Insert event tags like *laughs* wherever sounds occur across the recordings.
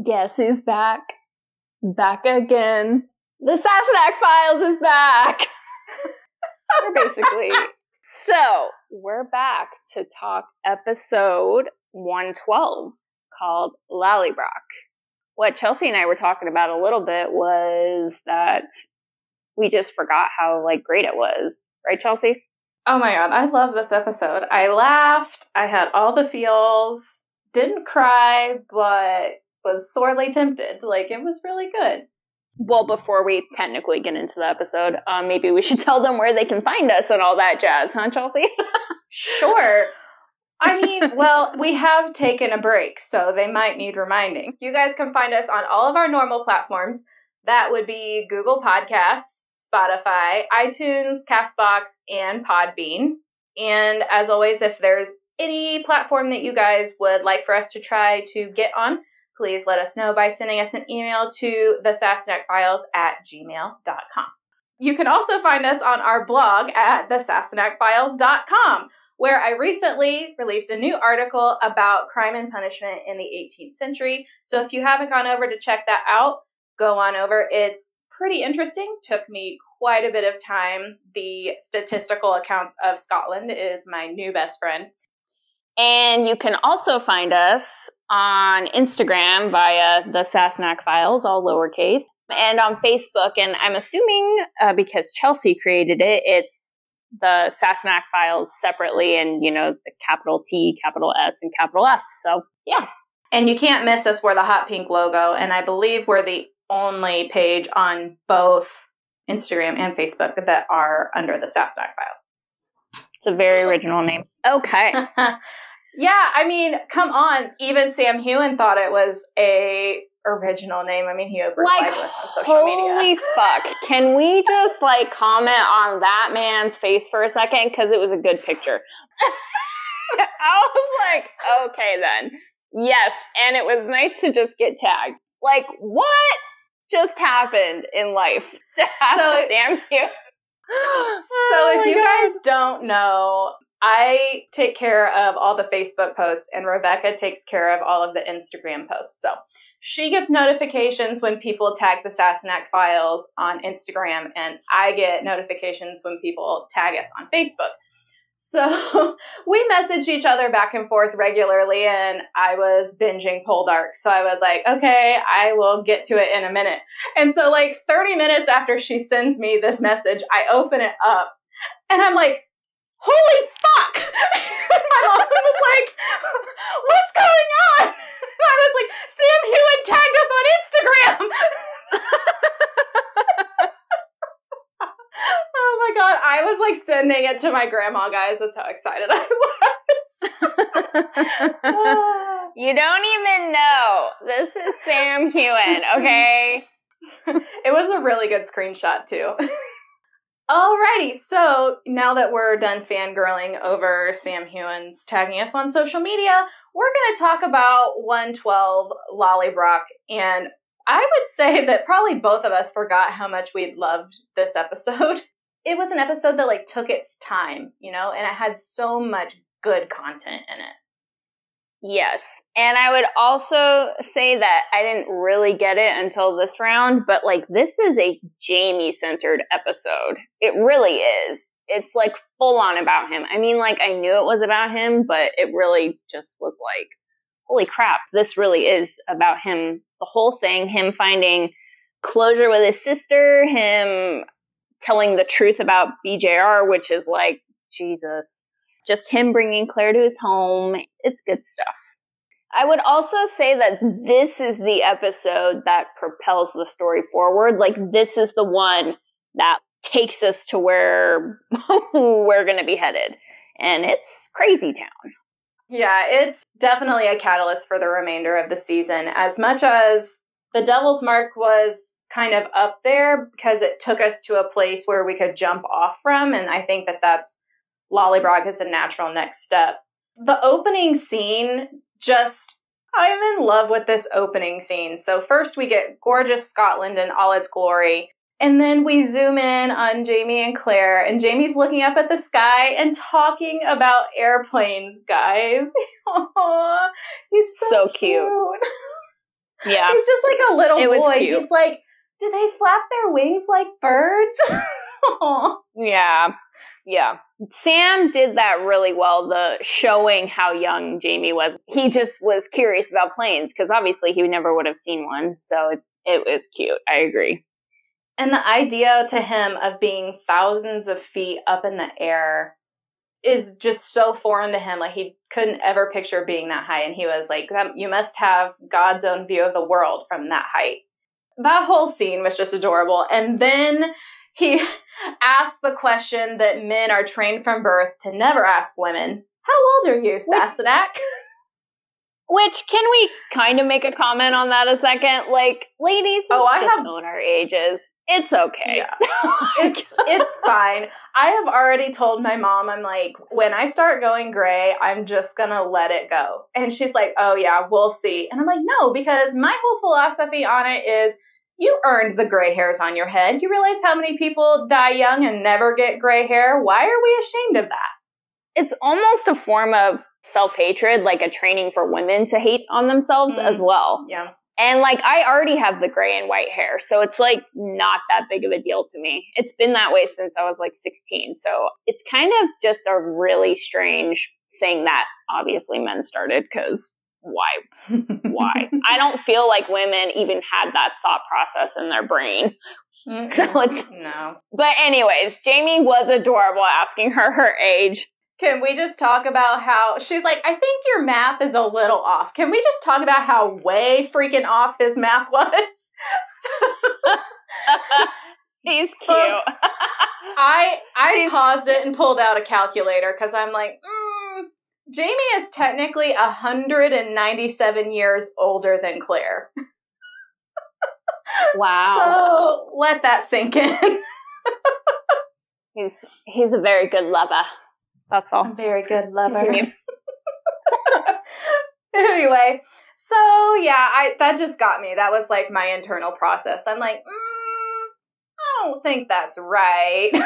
Guess who's back? Back again. The Sassenach Files is back. *laughs* we're basically. *laughs* So, we're back to talk episode 112 called Lallybroch. What Chelsea and I were talking about a little bit was that we just forgot how like great it was. Right, Chelsea? Oh my god, I love this episode. I laughed, I had all the feels, didn't cry, but was sorely tempted. Like it was really good. Well, before we technically get into the episode, um, maybe we should *laughs* tell them where they can find us and all that jazz, huh, Chelsea? *laughs* sure. I mean, well, we have taken a break, so they might need reminding. You guys can find us on all of our normal platforms. That would be Google Podcasts, Spotify, iTunes, Castbox, and Podbean. And as always, if there's any platform that you guys would like for us to try to get on, please let us know by sending us an email to the Files at gmail.com. You can also find us on our blog at thesassenachfiles.com, where I recently released a new article about crime and punishment in the 18th century. So if you haven't gone over to check that out, go on over. It's pretty interesting. Took me quite a bit of time. The statistical accounts of Scotland is my new best friend. And you can also find us on Instagram via the Sassenach Files, all lowercase, and on Facebook. And I'm assuming uh, because Chelsea created it, it's the Sassenach Files separately, and you know the capital T, capital S, and capital F. So yeah. And you can't miss us. We're the hot pink logo, and I believe we're the only page on both Instagram and Facebook that are under the Sassenach Files. It's a very original name. Okay. *laughs* yeah, I mean, come on. Even Sam Heughan thought it was a original name. I mean, he over like, us on social holy media. Holy fuck! Can we just like comment on that man's face for a second because it was a good picture. *laughs* I was like, okay then, yes, and it was nice to just get tagged. Like, what just happened in life to have so, Sam Heughan? So oh if you God. guys don't know, I take care of all the Facebook posts and Rebecca takes care of all of the Instagram posts. So she gets notifications when people tag the Sassenach files on Instagram and I get notifications when people tag us on Facebook. So *laughs* we messaged each other back and forth regularly, and I was binging Poldark. So I was like, okay, I will get to it in a minute. And so, like 30 minutes after she sends me this message, I open it up and I'm like, holy fuck! *laughs* My mom was like, what's going on? *laughs* I was like, Sam Heughan tagged us on Instagram! Oh my god, I was like sending it to my grandma, guys. That's how excited I was. *laughs* *laughs* you don't even know. This is Sam Heughan, okay? *laughs* it was a really good screenshot, too. Alrighty, so now that we're done fangirling over Sam Heughan's tagging us on social media, we're going to talk about 112 Lallybroch. And I would say that probably both of us forgot how much we loved this episode. It was an episode that like took its time, you know, and it had so much good content in it. Yes. And I would also say that I didn't really get it until this round, but like this is a Jamie centered episode. It really is. It's like full on about him. I mean, like I knew it was about him, but it really just was like, holy crap, this really is about him. The whole thing, him finding closure with his sister, him telling the truth about BJR, which is like, Jesus, just him bringing Claire to his home. It's good stuff. I would also say that this is the episode that propels the story forward. Like, this is the one that takes us to where *laughs* we're going to be headed. And it's crazy town. Yeah, it's definitely a catalyst for the remainder of the season. As much as the Devil's Mark was kind of up there because it took us to a place where we could jump off from. And I think that that's Lallybroch is a natural next step. The opening scene just, I'm in love with this opening scene. So, first we get gorgeous Scotland in all its glory. And then we zoom in on Jamie and Claire, and Jamie's looking up at the sky and talking about airplanes, guys. Aww, *laughs* he's so, so cute. cute. *laughs* Yeah. He's just like a little It boy. He's like, do they flap their wings like birds? *laughs* *laughs* Yeah. Yeah. Sam did that really well, the showing how young Jamie was. He just was curious about planes because obviously he never would have seen one. So it, it was cute. I agree. and the idea to him of being thousands of feet up in the air is just so foreign to him. Like he couldn't ever picture being that high. And he was like, "Um, you must have God's own view of the world from that height. That whole scene was just adorable. And then he *laughs* asked the question that men are trained from birth to never ask women. How old are you, Sassenach? *laughs* Which can we kind of make a comment on that a second? Like, ladies, Oh, I just have- own our ages. It's okay. Yeah. *laughs* it's it's fine. I have already told my mom I'm like when I start going gray, I'm just going to let it go. And she's like, "Oh yeah, we'll see." And I'm like, "No, because my whole philosophy on it is you earned the gray hairs on your head. You realize how many people die young and never get gray hair? Why are we ashamed of that?" it's almost a form of self hatred, like a training for women to hate on themselves Mm. as well. Yeah. And like, I already have the gray and white hair, so it's like not that big of a deal to me. It's been that way since I was like 16. So it's kind of just a really strange thing that obviously men started because why? Why? *laughs* I don't feel like women even had that thought process in their brain. Mm-mm. *laughs* So it's- no. But, anyways, Jamie was adorable asking her her age. Can we just talk about how she's like, I think your math is a little off. Can we just talk about how way freaking off his math *laughs* was? *laughs* He's cute. Folks, I I She's- paused it and pulled out a calculator because I'm like, mm, Jamie is technically 197 years older than Claire. *laughs* wow. So let that sink in. He's he's a very good lover. That's all. I'm Very good lover. *laughs* Anyway, so yeah, I that just got me. That was like my internal process. I'm like, mm, I don't think that's right. *laughs*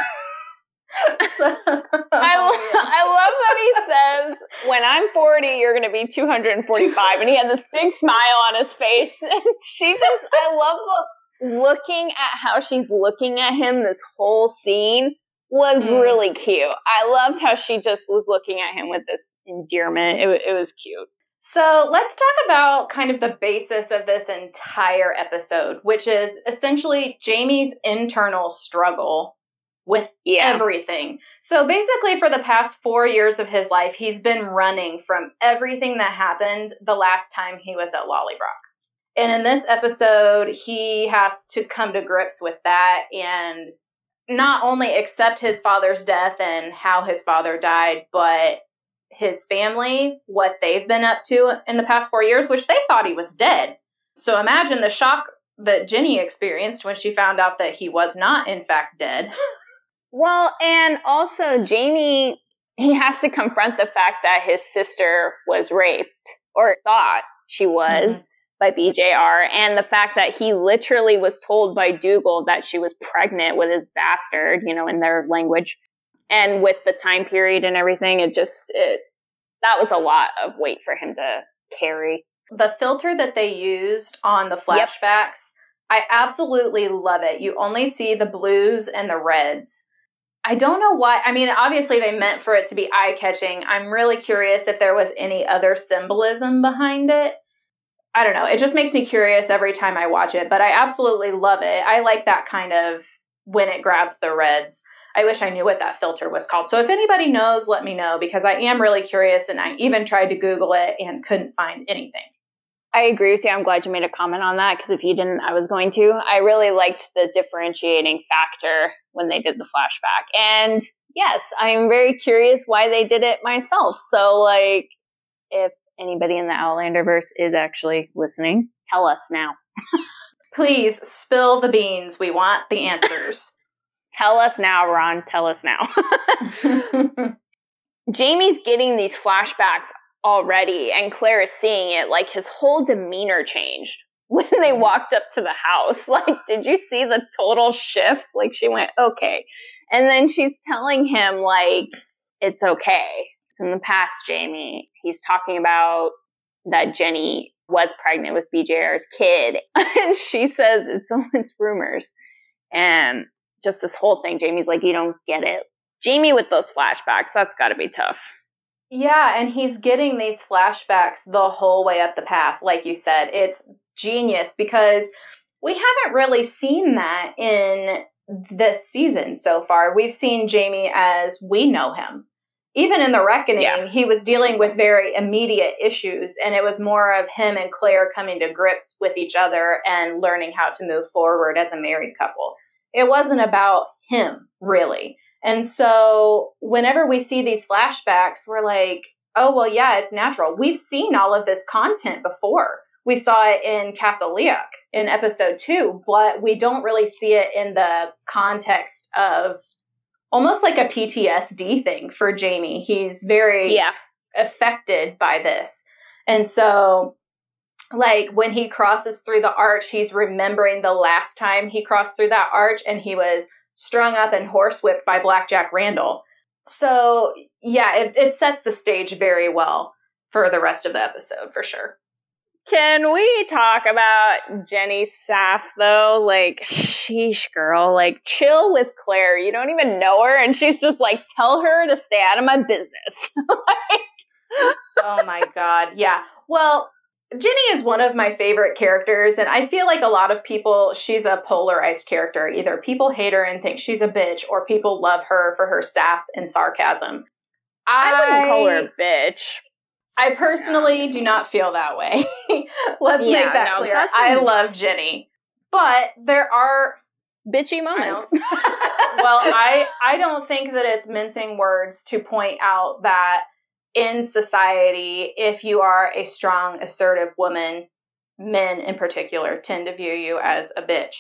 So- I, *laughs* I love that he says, when I'm 40, you're going to be 245. And he had this big smile on his face. And she just, I love the, looking at how she's looking at him this whole scene was Mm. really cute. I loved how she just was looking at him with this endearment. It, it was cute. So let's talk about kind of the basis of this entire episode, which is essentially Jamie's internal struggle with Yeah. everything. So basically, for the past four years of his life, he's been running from everything that happened the last time he was at Lallybroch. And in this episode, he has to come to grips with that and not only accept his father's death and how his father died, but his family, what they've been up to in the past four years, which they thought he was dead. So imagine the shock that Jenny experienced when she found out that he was not, in fact, dead. *laughs* Well, and also Jamie, he has to confront the fact that his sister was raped or thought she was mm-hmm. By BJR, and the fact that he literally was told by Dougal that she was pregnant with his bastard, you know, in their language, and with the time period and everything, it just it that was a lot of weight for him to carry. The filter that they used on the flashbacks, I absolutely love it. You only see the blues and the reds. I don't know why. I mean, obviously they meant for it to be eye catching. I'm really curious if there was any other symbolism behind it. I don't know. It just makes me curious every time I watch it, but I absolutely love it. I like that kind of when it grabs the reds. I wish I knew what that filter was called. So if anybody knows, let me know because I am really curious and I even tried to Google it and couldn't find anything. I agree with you. I'm glad you made a comment on that because if you didn't, I was going to. I really liked the differentiating factor when they did the flashback. And yes, I'm very curious why they did it myself. So, like, if anybody in the Outlander verse is actually listening, tell us now. *laughs* Please spill the beans. We want the answers. *laughs* Tell us now, Ron. Tell us now. *laughs* Jamie's getting these flashbacks already, and Claire is seeing it. Like his whole demeanor changed when they Mhm. walked up to the house. Like, did you see the total shift? Like, she went, okay. And then she's telling him, like, it's okay. It's in the past, Jamie. He's talking about that Jenny was pregnant with BJR's kid. *laughs* and she says it's only it's rumors. And just this whole thing, Jamie's like, you don't get it. Jamie with those flashbacks, that's got to be tough. Yeah, and he's getting these flashbacks the whole way up the path, like you said. It's genius because we haven't really seen that in this season so far. We've seen Jamie as we know him. Even in The Reckoning, yeah. he was dealing with very immediate issues, and it was more of him and Claire coming to grips with each other and learning how to move forward as a married couple. It wasn't about him, really. And so whenever we see these flashbacks, we're like, oh, well, yeah, it's natural. We've seen all of this content before. We saw it in Castle Leoch in episode two, but we don't really see it in the context of almost like a PTSD thing for Jamie. He's very yeah. affected by this. And so, like, when he crosses through the arch, he's remembering the last time he crossed through that arch and he was strung up and horsewhipped by Black Jack Randall. So, yeah, it, it sets the stage very well for the rest of the episode, for sure. Can we talk about Jenny Sass though? Like, sheesh, girl, like, chill with Claire. You don't even know her, and she's just like, tell her to stay out of my business. *laughs* like, oh my god, yeah. Well, Jenny is one of my favorite characters, and I feel like a lot of people, she's a polarized character. Either people hate her and think she's a bitch, or people love her for her sass and sarcasm. I, I wouldn't call her a bitch. I personally yeah. do not feel that way. *laughs* Let's yeah, make that no, clear. I love Jenny, but there are bitchy moments. I *laughs* well, I I don't think that it's mincing words to point out that in society, if you are a strong, assertive woman, men in particular tend to view you as a bitch.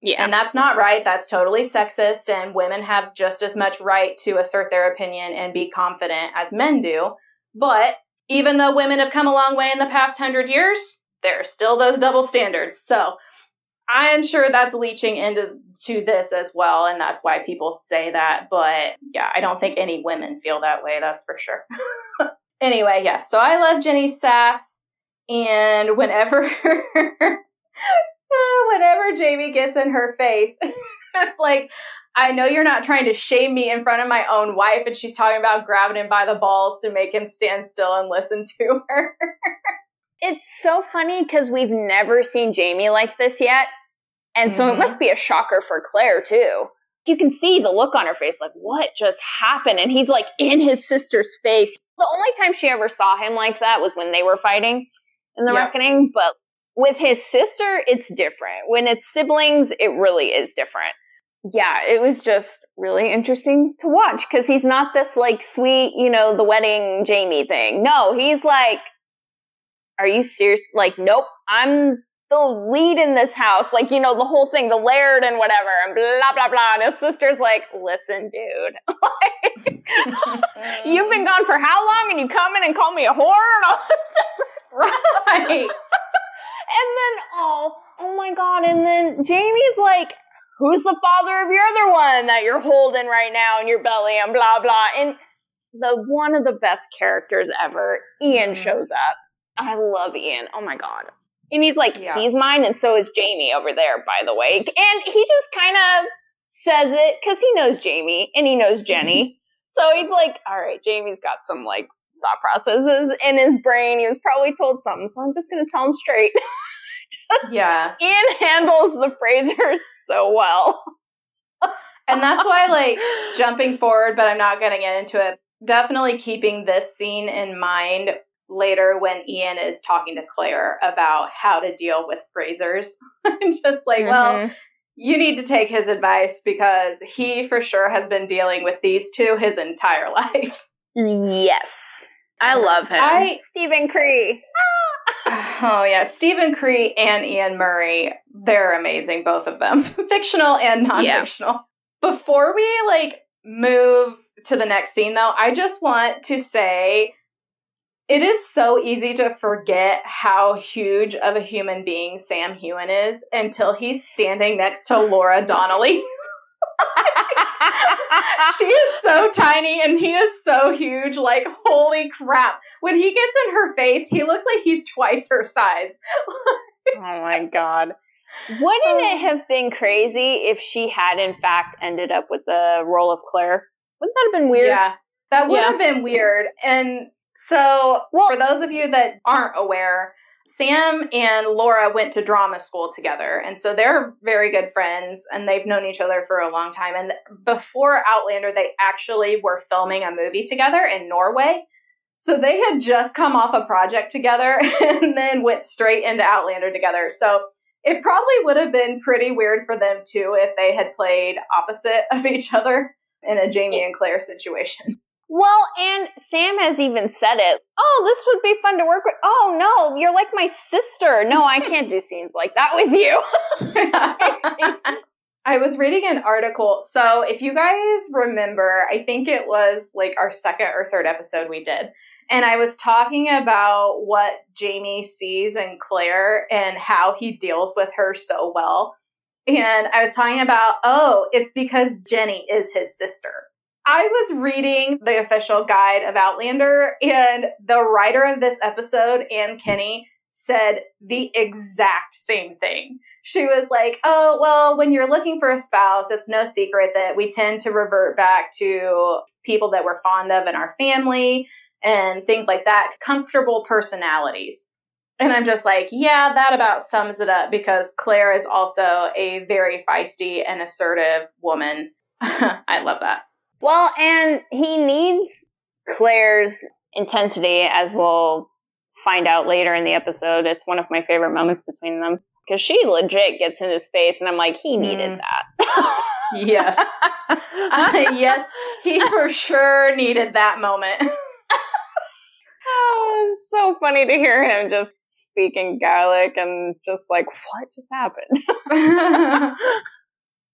Yeah. And that's not right. That's totally sexist. And women have just as much right to assert their opinion and be confident as men do. But even though women have come a long way in the past hundred years, there are still those double standards. So I am sure that's leaching into to this as well, and that's why people say that. But yeah, I don't think any women feel that way. That's for sure. *laughs* anyway, yes. Yeah, so I love Jenny Sass, and whenever *laughs* whenever Jamie gets in her face, *laughs* it's like I know you're not trying to shame me in front of my own wife, and she's talking about grabbing him by the balls to make him stand still and listen to her. *laughs* it's so funny because we've never seen Jamie like this yet. And so mm-hmm. it must be a shocker for Claire too. You can see the look on her face, like, what just happened? And he's like in his sister's face. The only time she ever saw him like that was when they were fighting in the yep. reckoning. But with his sister, it's different. When it's siblings, it really is different. Yeah, it was just really interesting to watch because he's not this like sweet, you know, the wedding Jamie thing. No, he's like, are you serious? Like, nope, I'm the lead in this house, like, you know, the whole thing, the laird and whatever, and blah, blah, blah. And his sister's like, listen, dude, *laughs* like, *laughs* you've been gone for how long and you come in and call me a whore and all this stuff. Right. *laughs* and then, oh, oh my God. And then Jamie's like, who's the father of your other one that you're holding right now in your belly and blah, blah. And the one of the best characters ever, Ian mm-hmm. shows up. I love Ian. Oh my God. And he's like, yeah. he's mine, and so is Jamie over there, by the way. And he just kind of says it because he knows Jamie and he knows Jenny. so he's like, all right, Jamie's got some like thought processes in his brain. He was probably told something, so I'm just going to tell him straight. *laughs* yeah. Ian handles the Frasers so well. *laughs* and that's why, like, jumping forward, but I'm not going to get into it, definitely keeping this scene in mind later when Ian is talking to Claire about how to deal with Frasers. *laughs* just like, mm-hmm. well, you need to take his advice because he for sure has been dealing with these two his entire *laughs* life. Yes. I love him. I, Steven Cree. Oh yeah, Steven Cree and Ian Murray, they're amazing both of them. *laughs* Fictional and non-fictional. Yeah. Before we like move to the next scene though, I just want to say it is so easy to forget how huge of a human being Sam Heughan is until he's standing next to *laughs* Laura Donnelly. *laughs* she is so tiny and he is so huge. Like, holy crap. When he gets in her face, he looks like he's twice her size. *laughs* oh my god. Wouldn't it um. have been crazy if she had, in fact, ended up with the role of Claire? Wouldn't that have been weird? Yeah, that would Yeah. have been weird. And so, Well- for those of you that aren't aware, Sam and Laura went to drama school together. And so they're very good friends and they've known each other for a long time. And before Outlander, they actually were filming a movie together in Norway. So they had just come off a project together *laughs* and then went straight into Outlander together. So it probably would have been pretty weird for them too if they had played opposite of each other in a Jamie and Claire situation. Well, and Sam has even said it. Oh, this would be fun to work with. Oh, no, you're like my sister. No, I *laughs* can't do scenes like that with you. *laughs* I was reading an article. So, if you guys remember, I think it was like our second or third episode we did. And I was talking about what Jamie sees in Claire and how he deals with her so well. And I was talking about, oh, it's because Jenny is his sister. I was reading the official guide of Outlander, and the writer of this episode, Anne Kenney, said the exact same thing. She was like, Oh, well, when you're looking for a spouse, it's no secret that we tend to revert back to people that we're fond of in our family and things like that, comfortable personalities. And I'm just like, yeah, that about sums it up because Claire is also a very feisty and assertive woman. *laughs* I love that. Well, and he needs Claire's intensity, as we'll find out later in the episode. It's one of my favorite moments between them because she legit gets in his face, and I'm like, he needed Mm. that. *laughs* Yes. Uh, *laughs* yes, he for sure needed that moment. *laughs* Oh, it's so funny to hear him just speaking Gaelic and just like, what just happened?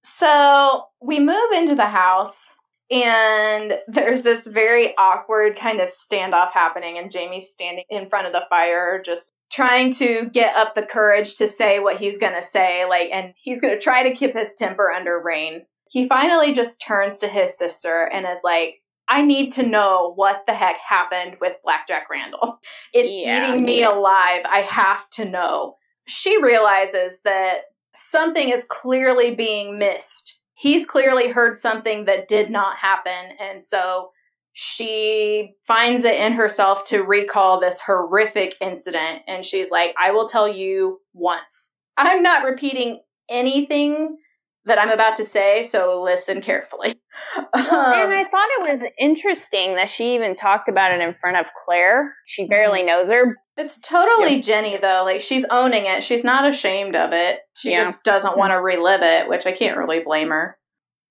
so we move into the house and there's this very awkward kind of standoff happening and Jamie's standing in front of the fire just trying to get up the courage to say what he's going to say like and he's going to try to keep his temper under rein. He finally just turns to his sister and is like I need to know what the heck happened with Black Jack Randall. It's Yeah, eating me yeah. alive. I have to know. She realizes that something is clearly being missed. He's clearly heard something that did not happen. And so she finds it in herself to recall this horrific incident. And she's like, I will tell you once. I'm not repeating anything that I'm about to say, so listen carefully. *laughs* and Um, I thought it was interesting that she even talked about it in front of Claire. She barely Mm-hmm. knows her. It's totally Jenny though. Like she's owning it. She's not ashamed of it. She Yeah. just doesn't want to relive it, which I can't really blame her.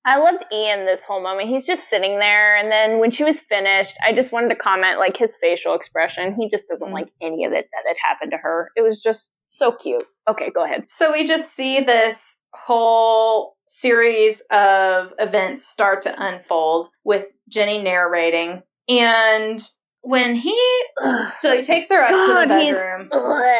I loved Ian this whole moment. He's just sitting there, and then when she was finished, I just wanted to comment like his facial expression. He just doesn't Mm. like any of it that had happened to her. It was just so cute. Okay, go ahead. So we just see this whole series of events start to unfold with Jenny narrating. And when he so he takes her up to the God, bedroom.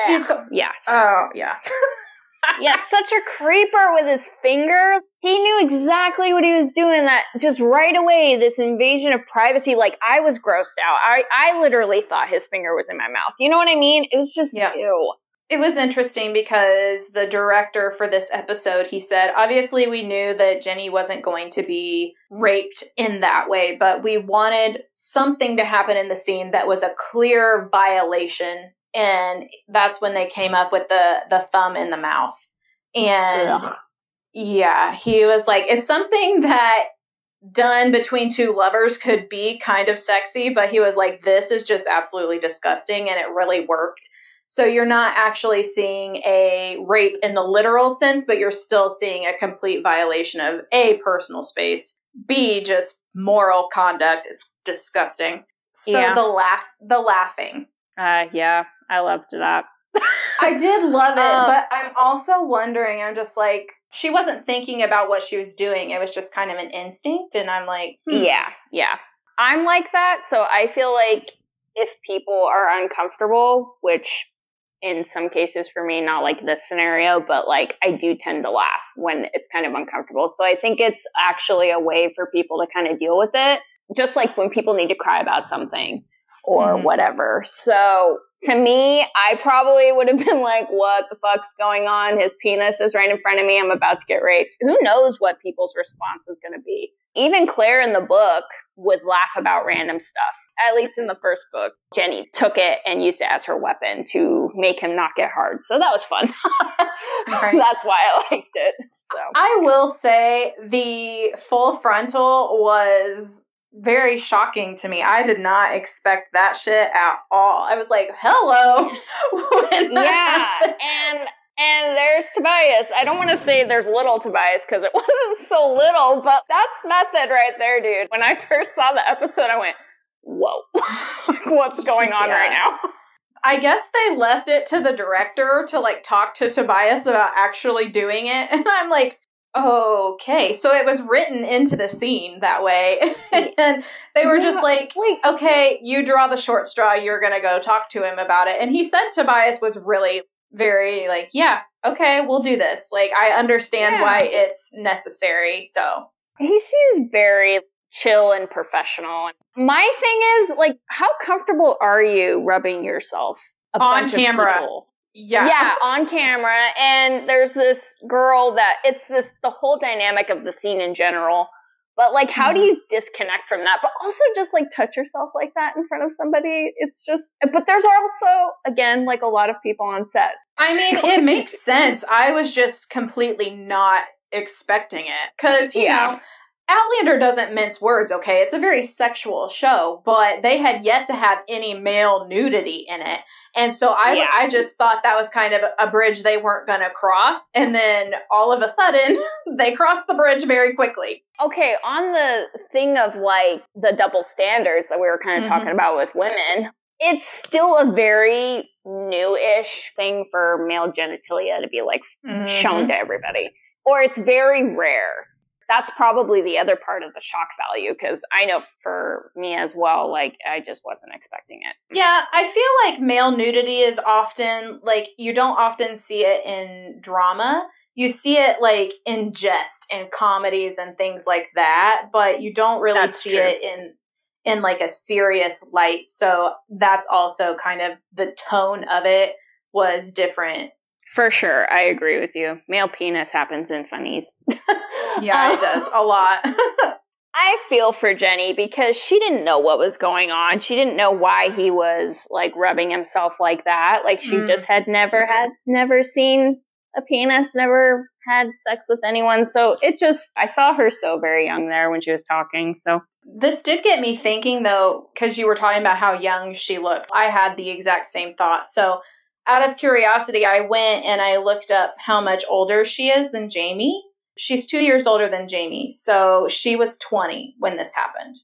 He's, He's yeah, Oh yeah. *laughs* yeah, such a creeper with his finger. He knew exactly what he was doing. That just right away, this invasion of privacy. Like I was grossed out. I I literally thought his finger was in my mouth. You know what I mean? It was just Yeah. ew. It was interesting because the director for this episode, he said, obviously we knew that Jenny wasn't going to be raped in that way, but we wanted something to happen in the scene that was a clear violation. And that's when they came up with the, the thumb in the mouth. And Ugh. yeah, he was like, it's something that done between two lovers could be kind of sexy, but he was like, this is just absolutely disgusting. And it really worked. So you're not actually seeing a rape in the literal sense, but you're still seeing a complete violation of A, personal space, B, just moral conduct. It's disgusting. So Yeah. the laugh, the laughing. Uh, yeah, I loved that. I did love it, Uh, but I'm also wondering, I'm just like, she wasn't thinking about what she was doing. It was just kind of an instinct. And I'm like, hmm. Yeah, yeah. I'm like that, so I feel like if people are uncomfortable, which in some cases for me, not like this scenario, but like I do tend to laugh when it's kind of uncomfortable. So I think it's actually a way for people to kind of deal with it. Just like when people need to cry about something or mm-hmm. whatever. So to me, I probably would have *laughs* been like, what the fuck's going on? His penis is right in front of me. I'm about to get raped. Who knows what people's response is going to be? Even Claire in the book would laugh about random stuff. At least in the first book, Jenny took it and used it as her weapon to make him not get hard. So that was fun. *laughs* right. That's why I liked it. So I will say the full frontal was very shocking to me. I did not expect that shit at all. I was like, "Hello." *laughs* yeah, and and there's Tobias. I don't want to say there's little Tobias because it *laughs* wasn't so little, but that's method right there, dude. When I first saw the episode, I went, "Whoa, *laughs* what's *laughs* going on yeah. right now?" I guess they left it to the director to like talk to Tobias about actually doing it, *laughs* and I'm like, Okay, so it was written into the scene that way. and they were yeah, just like, like, okay, you draw the short straw, you're going to go talk to him about it. And he said Tobias was really very like, yeah, okay, we'll do this. Like, I understand yeah. why it's necessary. So he seems very chill and professional. My thing is, like, how comfortable are you rubbing yourself on camera? Yeah. Yeah, on camera. And there's this girl that it's this, the whole dynamic of the scene in general. But like, how mm-hmm. do you disconnect from that? But also just like touch yourself like that in front of somebody. It's just, but there's also, again, like a lot of people on set. I mean, it makes sense. I was just completely not expecting it. Cause, you *laughs* yeah. know, Outlander doesn't mince words, okay? It's a very sexual show, but they had yet to have any male nudity in it. And so I, yeah. I just thought that was kind of a bridge they weren't going to cross. And then all of a sudden, *laughs* they crossed the bridge very quickly. Okay, on the thing of like the double standards that we were kind of mm-hmm. talking about with women, it's still a very new-ish thing for male genitalia to be like mm-hmm. shown to everybody. Or it's very rare that's probably the other part of the shock value because I know for me as well, like I just wasn't expecting it. Yeah, I feel like male nudity is often like you don't often see it in drama. You see it like in jest and comedies and things like that, but you don't really that's see true. it in in like a serious light. So that's also kind of the tone of it was different for sure, I agree with you. Male penis happens in funnies. *laughs* yeah, it does a lot. *laughs* I feel for Jenny because she didn't know what was going on. She didn't know why he was like rubbing himself like that. Like she mm. just had never had never seen a penis, never had sex with anyone. So it just I saw her so very young there when she was talking. So this did get me thinking though cuz you were talking about how young she looked. I had the exact same thought. So out of curiosity, I went and I looked up how much older she is than Jamie. She's two years older than Jamie. So she was 20 when this happened.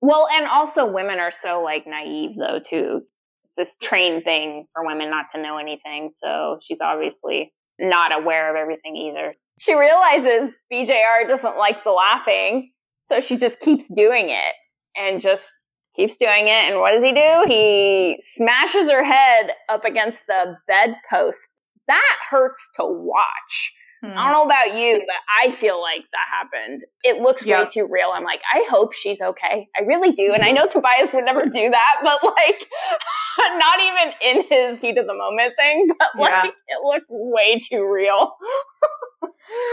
Well, and also women are so like naive though, too. It's this trained thing for women not to know anything. So she's obviously not aware of everything either. She realizes BJR doesn't like the laughing. So she just keeps doing it and just keeps doing it. And what does he do? He smashes her head up against the bedpost. That hurts to watch. Hmm. I don't know about you, but I feel like that happened. It looks yep. way too real. I'm like, I hope she's okay. I really do. And I know Tobias would never do that, *laughs* but like, *laughs* not even in his heat of the moment thing, *laughs* but like, yeah. it looked way too real.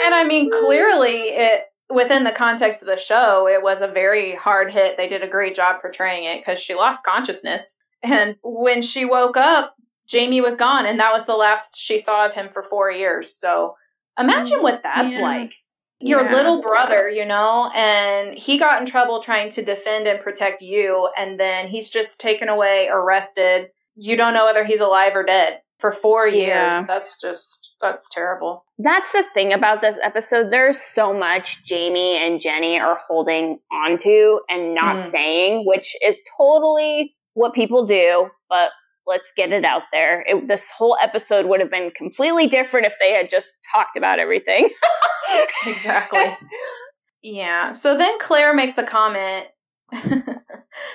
and I mean, clearly it, within the context of the show, it was a very hard hit. They did a great job portraying it because she lost consciousness. And when she woke up, Jamie was gone, and that was the last she saw of him for four years. So imagine what that's yeah. like. Your yeah. little brother, you know, and he got in trouble trying to defend and protect you, and then he's just taken away, arrested. You don't know whether he's alive or dead for four years. Yeah. That's just that's terrible. That's the thing about this episode. There's so much Jamie and Jenny are holding onto and not mm. saying, which is totally what people do, but let's get it out there. It, this whole episode would have been completely different if they had just talked about everything. *laughs* exactly. Yeah. So then Claire makes a comment *laughs*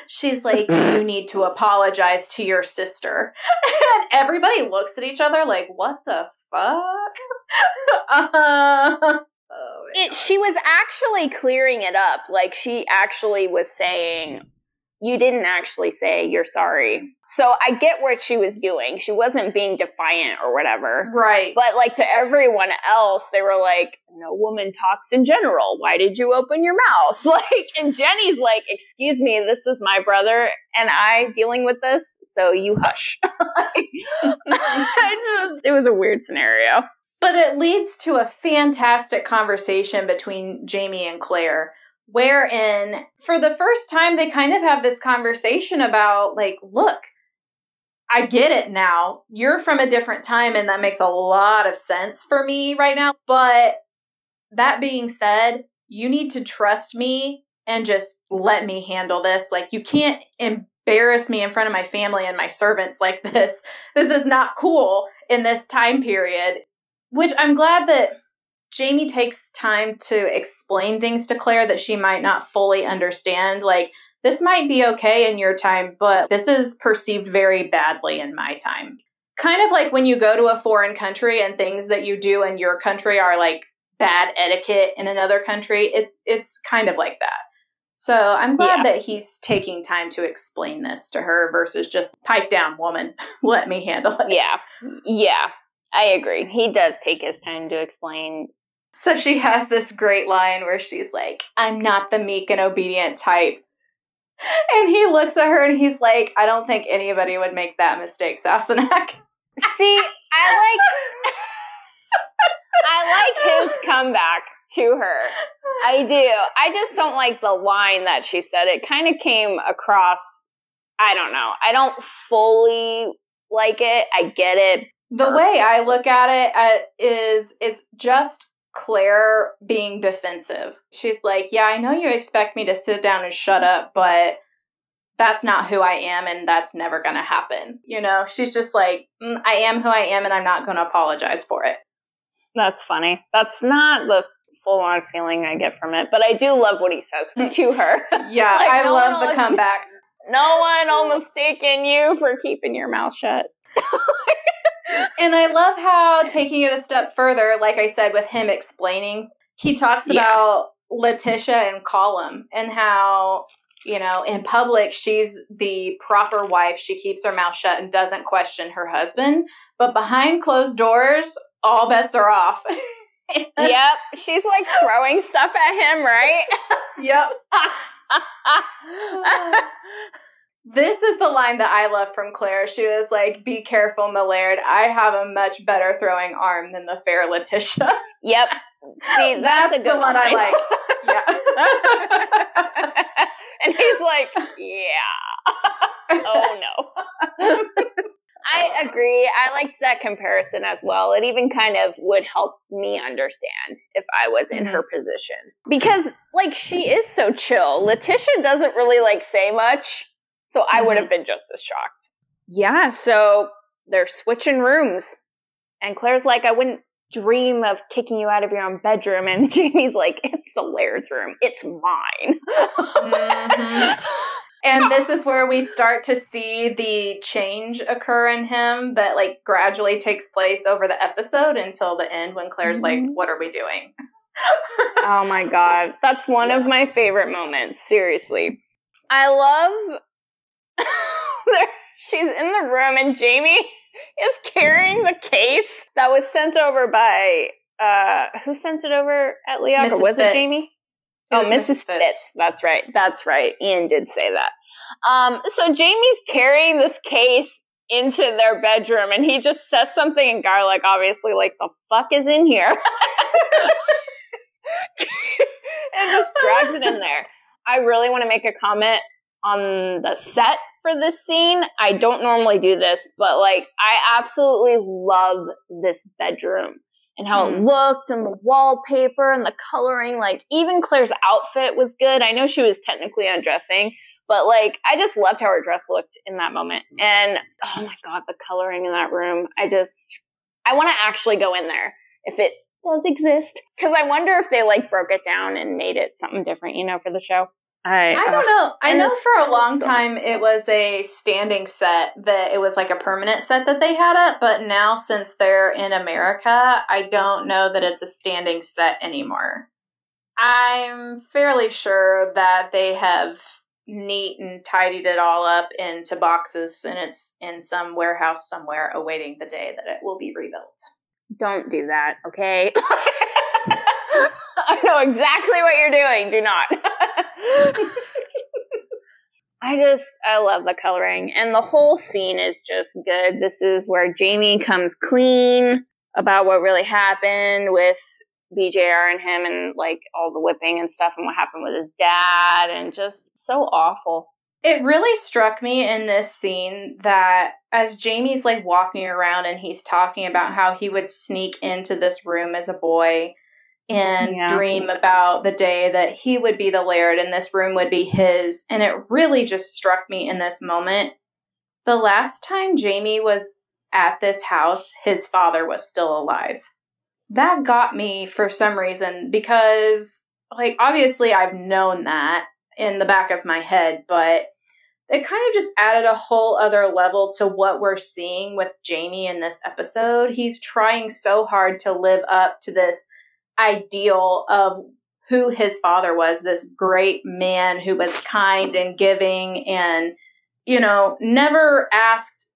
She's like, You *laughs* need to apologize to your sister. And everybody looks at each other like, What the fuck? uh, *laughs* Oh it, she was actually clearing it up. Like she actually was saying, you didn't actually say you're sorry. So I get what she was doing. She wasn't being defiant or whatever. Right. But like to everyone else, they were like, no woman talks in general. Why did you open your mouth? *laughs* Like, and Jenny's like, excuse me, this is my brother and I dealing with this. So you hush. *laughs* like, *laughs* just, it was a weird scenario. But it leads to a fantastic conversation between Jamie and Claire, wherein for the first time they kind of have this conversation about, like, look, I get it now. You're from a different time, and that makes a lot of sense for me right now. But that being said, you need to trust me and just let me handle this. Like, you can't embarrass me in front of my family and my servants like *laughs* this. This is not cool in this time period. Which I'm glad that Jamie takes time to explain things to Claire that she might not fully understand. Like, this might be okay in your time, but this is perceived very badly in my time. Kind of like when you go to a foreign country and things that you do in your country are like bad etiquette in another country. It's it's kind of like that. So I'm glad yeah. that he's taking time to explain this to her versus just pipe down, woman. *laughs* Let me handle it. Yeah. Yeah. I agree. He does take his time to explain. So she has this great line where she's like, I'm not the meek and obedient type. And he looks at her and he's like, I don't think anybody would make that mistake, Sassenach. See, I like I like his comeback to her. I do. I just don't like the line that she said. It kind of came across I don't know. I don't fully like it. I get it, the way I look at it uh, is it's just Claire being defensive. She's like, Yeah, I know you expect me to sit down and shut up, but that's not who I am and that's never going to happen. You know, she's just like, mm, I am who I am and I'm not going to apologize for it. That's funny. That's not the full on feeling I get from it, but I do love what he says *laughs* to her. yeah, like, I no love the comeback. *laughs* No one will mistake you for keeping your mouth shut. *laughs* and I love how taking it a step further, like I said, with him explaining, he talks yeah. about Letitia and Colum and how, you know, in public, she's the proper wife. She keeps her mouth shut and doesn't question her husband. But behind closed doors, all bets are off. *laughs* yep. She's like throwing stuff at him, right? *laughs* yep. *laughs* This is the line that I love from Claire. She was like, Be careful, milord. I have a much better throwing arm than the fair Letitia. Yep. See, *laughs* that's, that's a good one, one I like. Yeah. *laughs* and he's like, Yeah. oh no. I agree. I liked that comparison as well. It even kind of would help me understand if I was in mm-hmm. her position. Because, like, she is so chill. Letitia doesn't really, like, say much so I would have mm-hmm. been just as shocked. Yeah, so they're switching rooms. And Claire's like, I wouldn't dream of kicking you out of your own bedroom. And *laughs* Jamie's like, it's the Laird's room. It's mine. mm-hmm. And this is where we start to see the change occur in him that like gradually takes place over the episode until the end when Claire's mm-hmm. like, what are we doing? oh my God. That's one yeah. of my favorite moments. Seriously. I love *laughs* she's in the room and Jamie is carrying the case that was sent over by uh who sent it over at Leoch? Or was Fitz. it Jamie? It oh, Mrs. Fitz. Fitz. That's right. That's right. Ian did say that. Um, so Jamie's carrying this case into their bedroom and he just says something and Gaelic obviously like the fuck is in here. *laughs* and just drags it in there. I really want to make a comment on the set for this scene. I don't normally do this, but like I absolutely love this bedroom and how mm. it looked and the wallpaper and the coloring. Like even Claire's outfit was good. I know she was technically undressing, but like I just loved how her dress looked in that moment. And oh my god, the coloring in that room. I just I want to actually go in there if it does exist because I wonder if they like broke it down and made it something different, you know, for the show. I I don't know. I know for a long time it was a standing set that it was like a permanent set that they had up, but now since they're in America, I don't know that it's a standing set anymore. I'm fairly sure that they have neat and tidied it all up into boxes and it's in some warehouse somewhere awaiting the day that it will be rebuilt. Don't do that, okay? *laughs* *laughs* I know exactly what you're doing. Do not. *laughs* I just, I love the coloring. And the whole scene is just good. This is where Jamie comes clean about what really happened with BJR and him and like all the whipping and stuff and what happened with his dad and just so awful. It really struck me in this scene that as Jamie's like walking around and he's talking about how he would sneak into this room as a boy and yeah. dream about the day that he would be the laird and this room would be his. And it really just struck me in this moment. The last time Jamie was at this house, his father was still alive. That got me for some reason because, like, obviously I've known that in the back of my head, but it kind of just added a whole other level to what we're seeing with Jamie in this episode. He's trying so hard to live up to this ideal of who his father was this great man who was kind and giving and, you know, never asked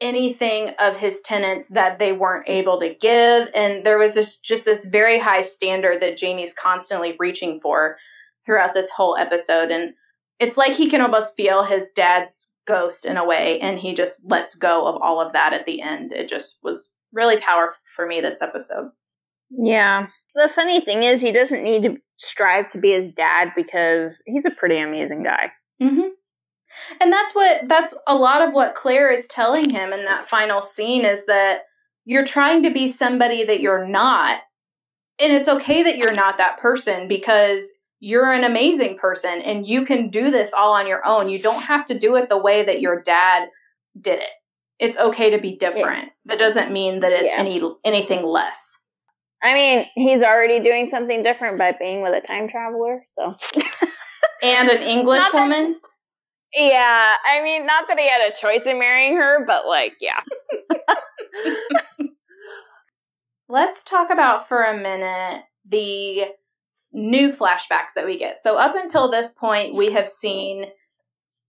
anything of his tenants that they weren't able to give. And there was this, just this very high standard that Jamie's constantly reaching for throughout this whole episode. And it's like he can almost feel his dad's ghost in a way, and he just lets go of all of that at the end. It just was really powerful for me this episode. Yeah. The funny thing is, he doesn't need to strive to be his dad because he's a pretty amazing guy. Mm-hmm. And that's what, that's a lot of what Claire is telling him in that final scene is that you're trying to be somebody that you're not. And it's okay that you're not that person because you're an amazing person and you can do this all on your own. You don't have to do it the way that your dad did it. It's okay to be different. Yeah. That doesn't mean that it's yeah. any anything less. I mean, he's already doing something different by being with a time traveler, so and an English not woman. Yeah, I mean, not that he had a choice in marrying her, but like, yeah. *laughs* Let's talk about for a minute the new flashbacks that we get. So up until this point, we have seen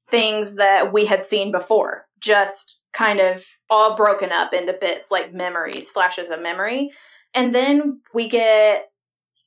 things that we had seen before, just kind of all broken up into bits like memories, flashes of memory. And then we get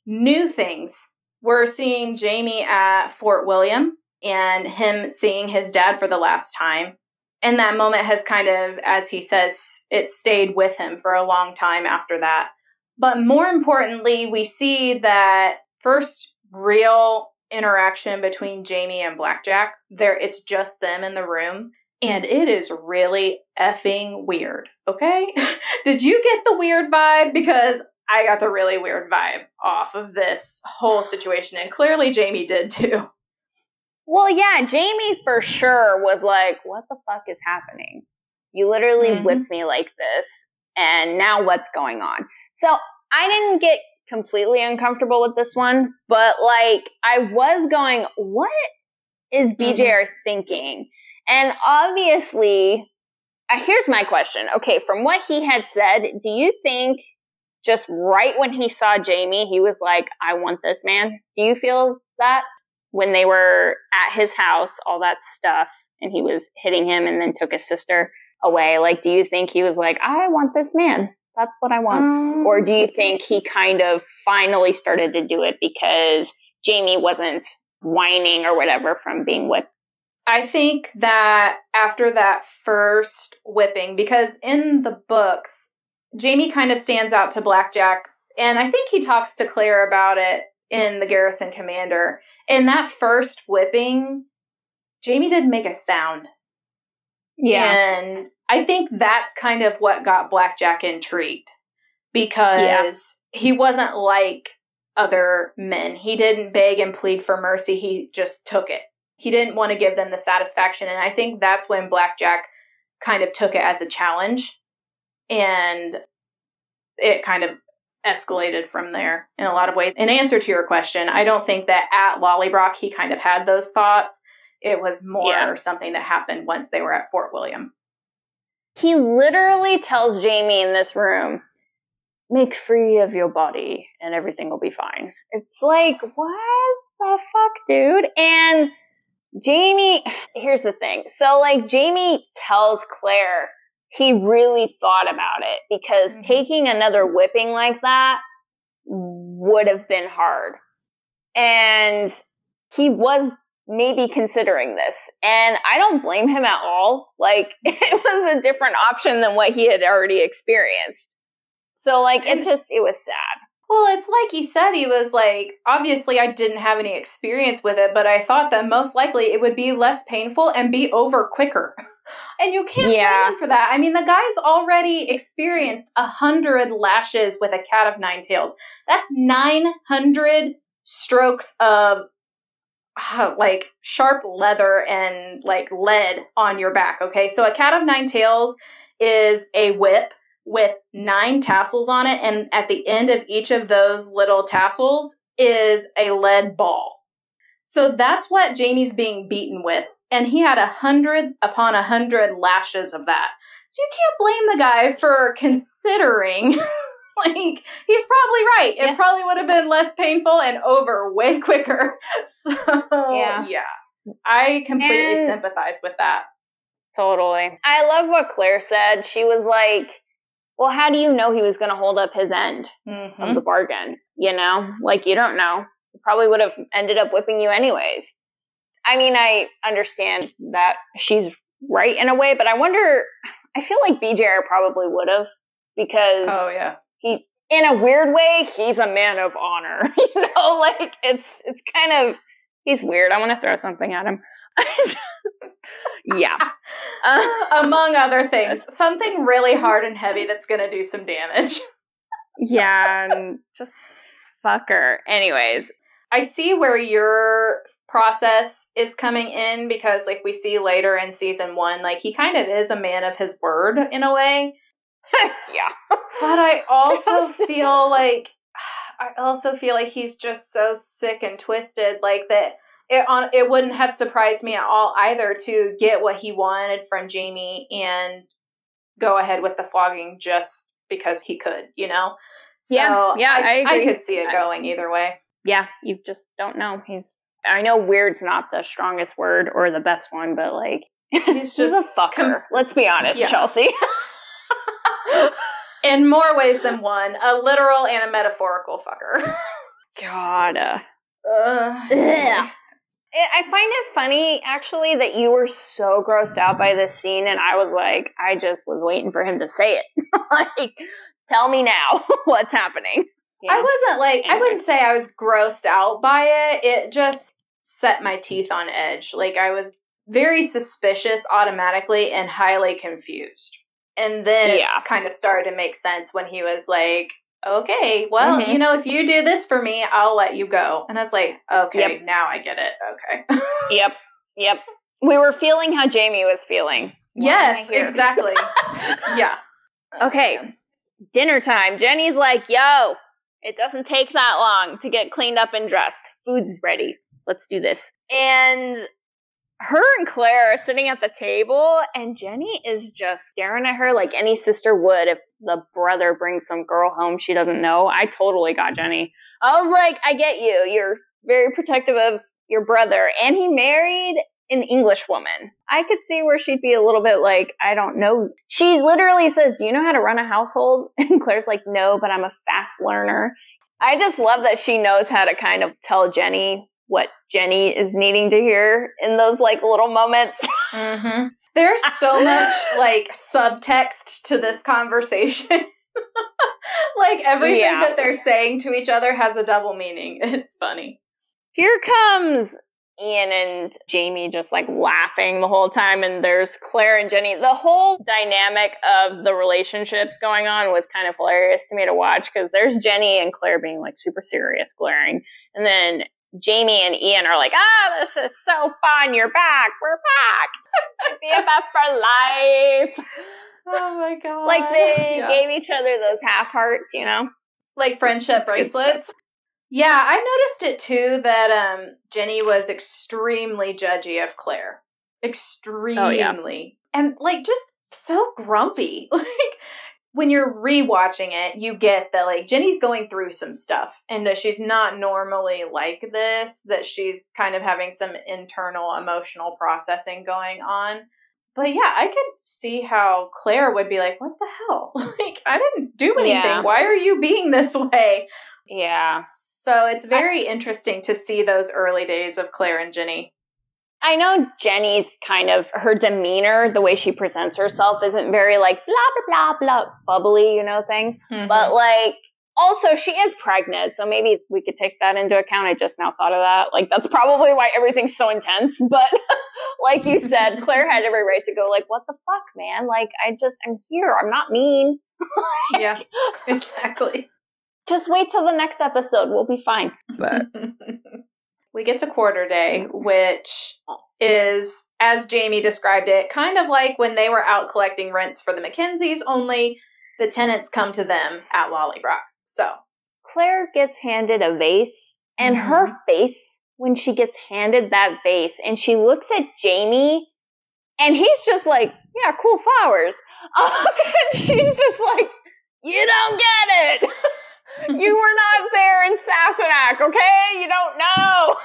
new things. We're seeing Jamie at Fort William and him seeing his dad for the last time. And that moment has kind of, as he says, it stayed with him for a long time after that. But more importantly, we see that first real interaction between Jamie and Black Jack. There it's just them in the room and it is really effing weird. Okay? *laughs* Did you get the weird vibe because I got the really weird vibe off of this whole situation and clearly Jamie did too. *laughs* Well, yeah, Jamie for sure was like, "What the fuck is happening? You literally mm-hmm. whipped me like this and now what's going on?" So, I didn't get completely uncomfortable with this one, but like I was going, what is BJR mm-hmm. thinking? And obviously, uh, here's my question. Okay, from what he had said, do you think just right when he saw Jamie, he was like, I want this man? Do you feel that when they were at his house, all that stuff, and he was hitting him and then took his sister away? Like, do you think he was like, I want this man? That's what I want. Um, or do you think he kind of finally started to do it because Jamie wasn't whining or whatever from being whipped? I think that after that first whipping, because in the books, Jamie kind of stands out to Black Jack, and I think he talks to Claire about it in the Garrison Commander. In that first whipping, Jamie didn't make a sound. Yeah. And I think that's kind of what got Black Jack intrigued because yeah. he wasn't like other men. He didn't beg and plead for mercy, he just took it. He didn't want to give them the satisfaction. And I think that's when Black Jack kind of took it as a challenge and it kind of escalated from there in a lot of ways. In answer to your question, I don't think that at Lallybroch he kind of had those thoughts. It was more Yeah. something that happened once they were at Fort William. He literally tells Jamie in this room, make free of your body and everything will be fine. It's like, what the fuck, dude? And Jamie, here's the thing. So, like, Jamie tells Claire he really thought about it because Mhm. taking another whipping like that would have been hard. And he was maybe considering this. And I don't blame him at all. Like, *laughs* it was a different option than what he had already experienced. So, like, it just, it was sad. Well, it's like he said, he was like, obviously, I didn't have any experience with it, but I thought that most likely it would be less painful and be over quicker. *laughs* And you can't Yeah. him for that. I mean, the guy's already experienced a hundred lashes with a cat of nine tails. That's 900 strokes of uh, like sharp leather and like lead on your back. Okay. So a cat of nine tails is a whip with nine tassels on it. And at the end of each of those little tassels is a lead ball. So that's what Jamie's being beaten with. And he had a hundred upon a hundred lashes of that. So you can't blame the guy for considering. *laughs* like, he's probably right. It Yeah. probably would have been less painful and over way quicker. *laughs* So, Yeah. yeah. I completely And- sympathize with that. Totally. I love what Claire said. She was like, well, how do you know he was going to hold up his end Mhm. of the bargain? You know, like you don't know. He probably would have ended up whipping you anyways. I mean, I understand that she's right in a way, but I wonder, I feel like BJR probably would have because Oh, yeah. he, in a weird way, he's a man of honor. *laughs* you know, like it's, it's kind of, he's weird. I want to throw something at him. Yeah. Uh, *laughs* Among other things, something really hard and heavy that's going to do some damage. yeah, *laughs* and just fuck her. Anyways, I see where your process is coming in because, like, we see later in season one, like, he kind of is a man of his word in a way. *laughs* yeah. But I also feel like, *sighs* I also feel like he's just so sick and twisted, like, that. It, on, it wouldn't have surprised me at all either to get what he wanted from Jamie and go ahead with the flogging just because he could, you know? So Yeah, yeah, I agree. could see it going either way. Yeah, you just don't know. He's I know weird's not the strongest word or the best one, but like *laughs* He's he's just a fucker. com- Let's be honest, Yeah. Chelsea. *laughs* in more ways than one, a literal and a metaphorical fucker. God. uh, *laughs* Ugh. Ugh. It, I find it funny actually that you were so grossed out by this scene, and I was like, I just was waiting for him to say it. *laughs* like, tell me now *laughs* what's happening. You I wasn't like I wouldn't say I was grossed out by it. It just set my teeth on edge. Like I was very suspicious automatically and highly confused. And then Yeah. it kind of started to make sense when he was like, "Okay, well, Mhm. you know, if you do this for me, I'll let you go." And I was like, "Okay, Yep. now I get it." Okay. *laughs* Yep, yep. We were feeling how Jamie was feeling. Yes, exactly. *laughs* yeah. Okay. dinner time. Jenny's like, yo, it doesn't take that long to get cleaned up and dressed. Food's ready. Let's do this. And her and Claire are sitting at the table, and Jenny is just staring at her like any sister would if the brother brings some girl home she doesn't know. I totally got Jenny. I was like, I get you. You're very protective of your brother, and he married an English woman. I could see where she'd be a little bit like, I don't know. She literally says, Do you know how to run a household? *laughs* And Claire's like, No, but I'm a fast learner. I just love that she knows how to kind of tell Jenny what Jenny is needing to hear in those like little moments. *laughs* Mm-hmm. There's so much *laughs* like subtext to this conversation. *laughs* like everything Yeah. that they're saying to each other has a double meaning. It's funny. Here comes Ian and Jamie just like laughing the whole time, and there's Claire and Jenny. The whole dynamic of the relationships going on was kind of hilarious to me to watch because there's Jenny and Claire being like super serious, glaring, and then Jamie and Ian are like, "Ah, this is so fun! You're back! We're back! *laughs* BFF for life!" Oh my god. *laughs* Like they Yeah. gave each other those half hearts, you know. like friendship bracelets. Yeah, I noticed it too that um Jenny was extremely judgy of Claire. Extremely. And like just so grumpy. *laughs* Like when you're rewatching it, you get that like Jenny's going through some stuff and that she's not normally like this, that she's kind of having some internal emotional processing going on. But yeah, I could see how Claire would be like, "What the hell? *laughs* like I didn't do anything. Yeah. Why are you being this way?" Yeah. So it's very interesting to see those early days of Claire and Jenny. I know Jenny's kind of her demeanor, the way she presents herself isn't very like blah blah blah blah bubbly, you know, thing. Mm-hmm. But like also she is pregnant, so maybe we could take that into account. I just now thought of that. Like that's probably why everything's so intense. But *laughs* like you said, Claire had every right to go like, What the fuck, man? Like I just I'm here. I'm not mean. *laughs* yeah, exactly. Just wait till the next episode. We'll be fine. But *laughs* we get to quarter day, which is, as Jamie described it, kind of like when they were out collecting rents for the Mackenzies, only the tenants come to them at Lallybroch. So, Claire gets handed a vase, and Mhm. her face when she gets handed that vase, and she looks at Jamie, and he's just like, "Yeah, cool flowers," um, *laughs* and she's just like, "You don't get it. *laughs* you were not there in Sassenach, okay? You don't know."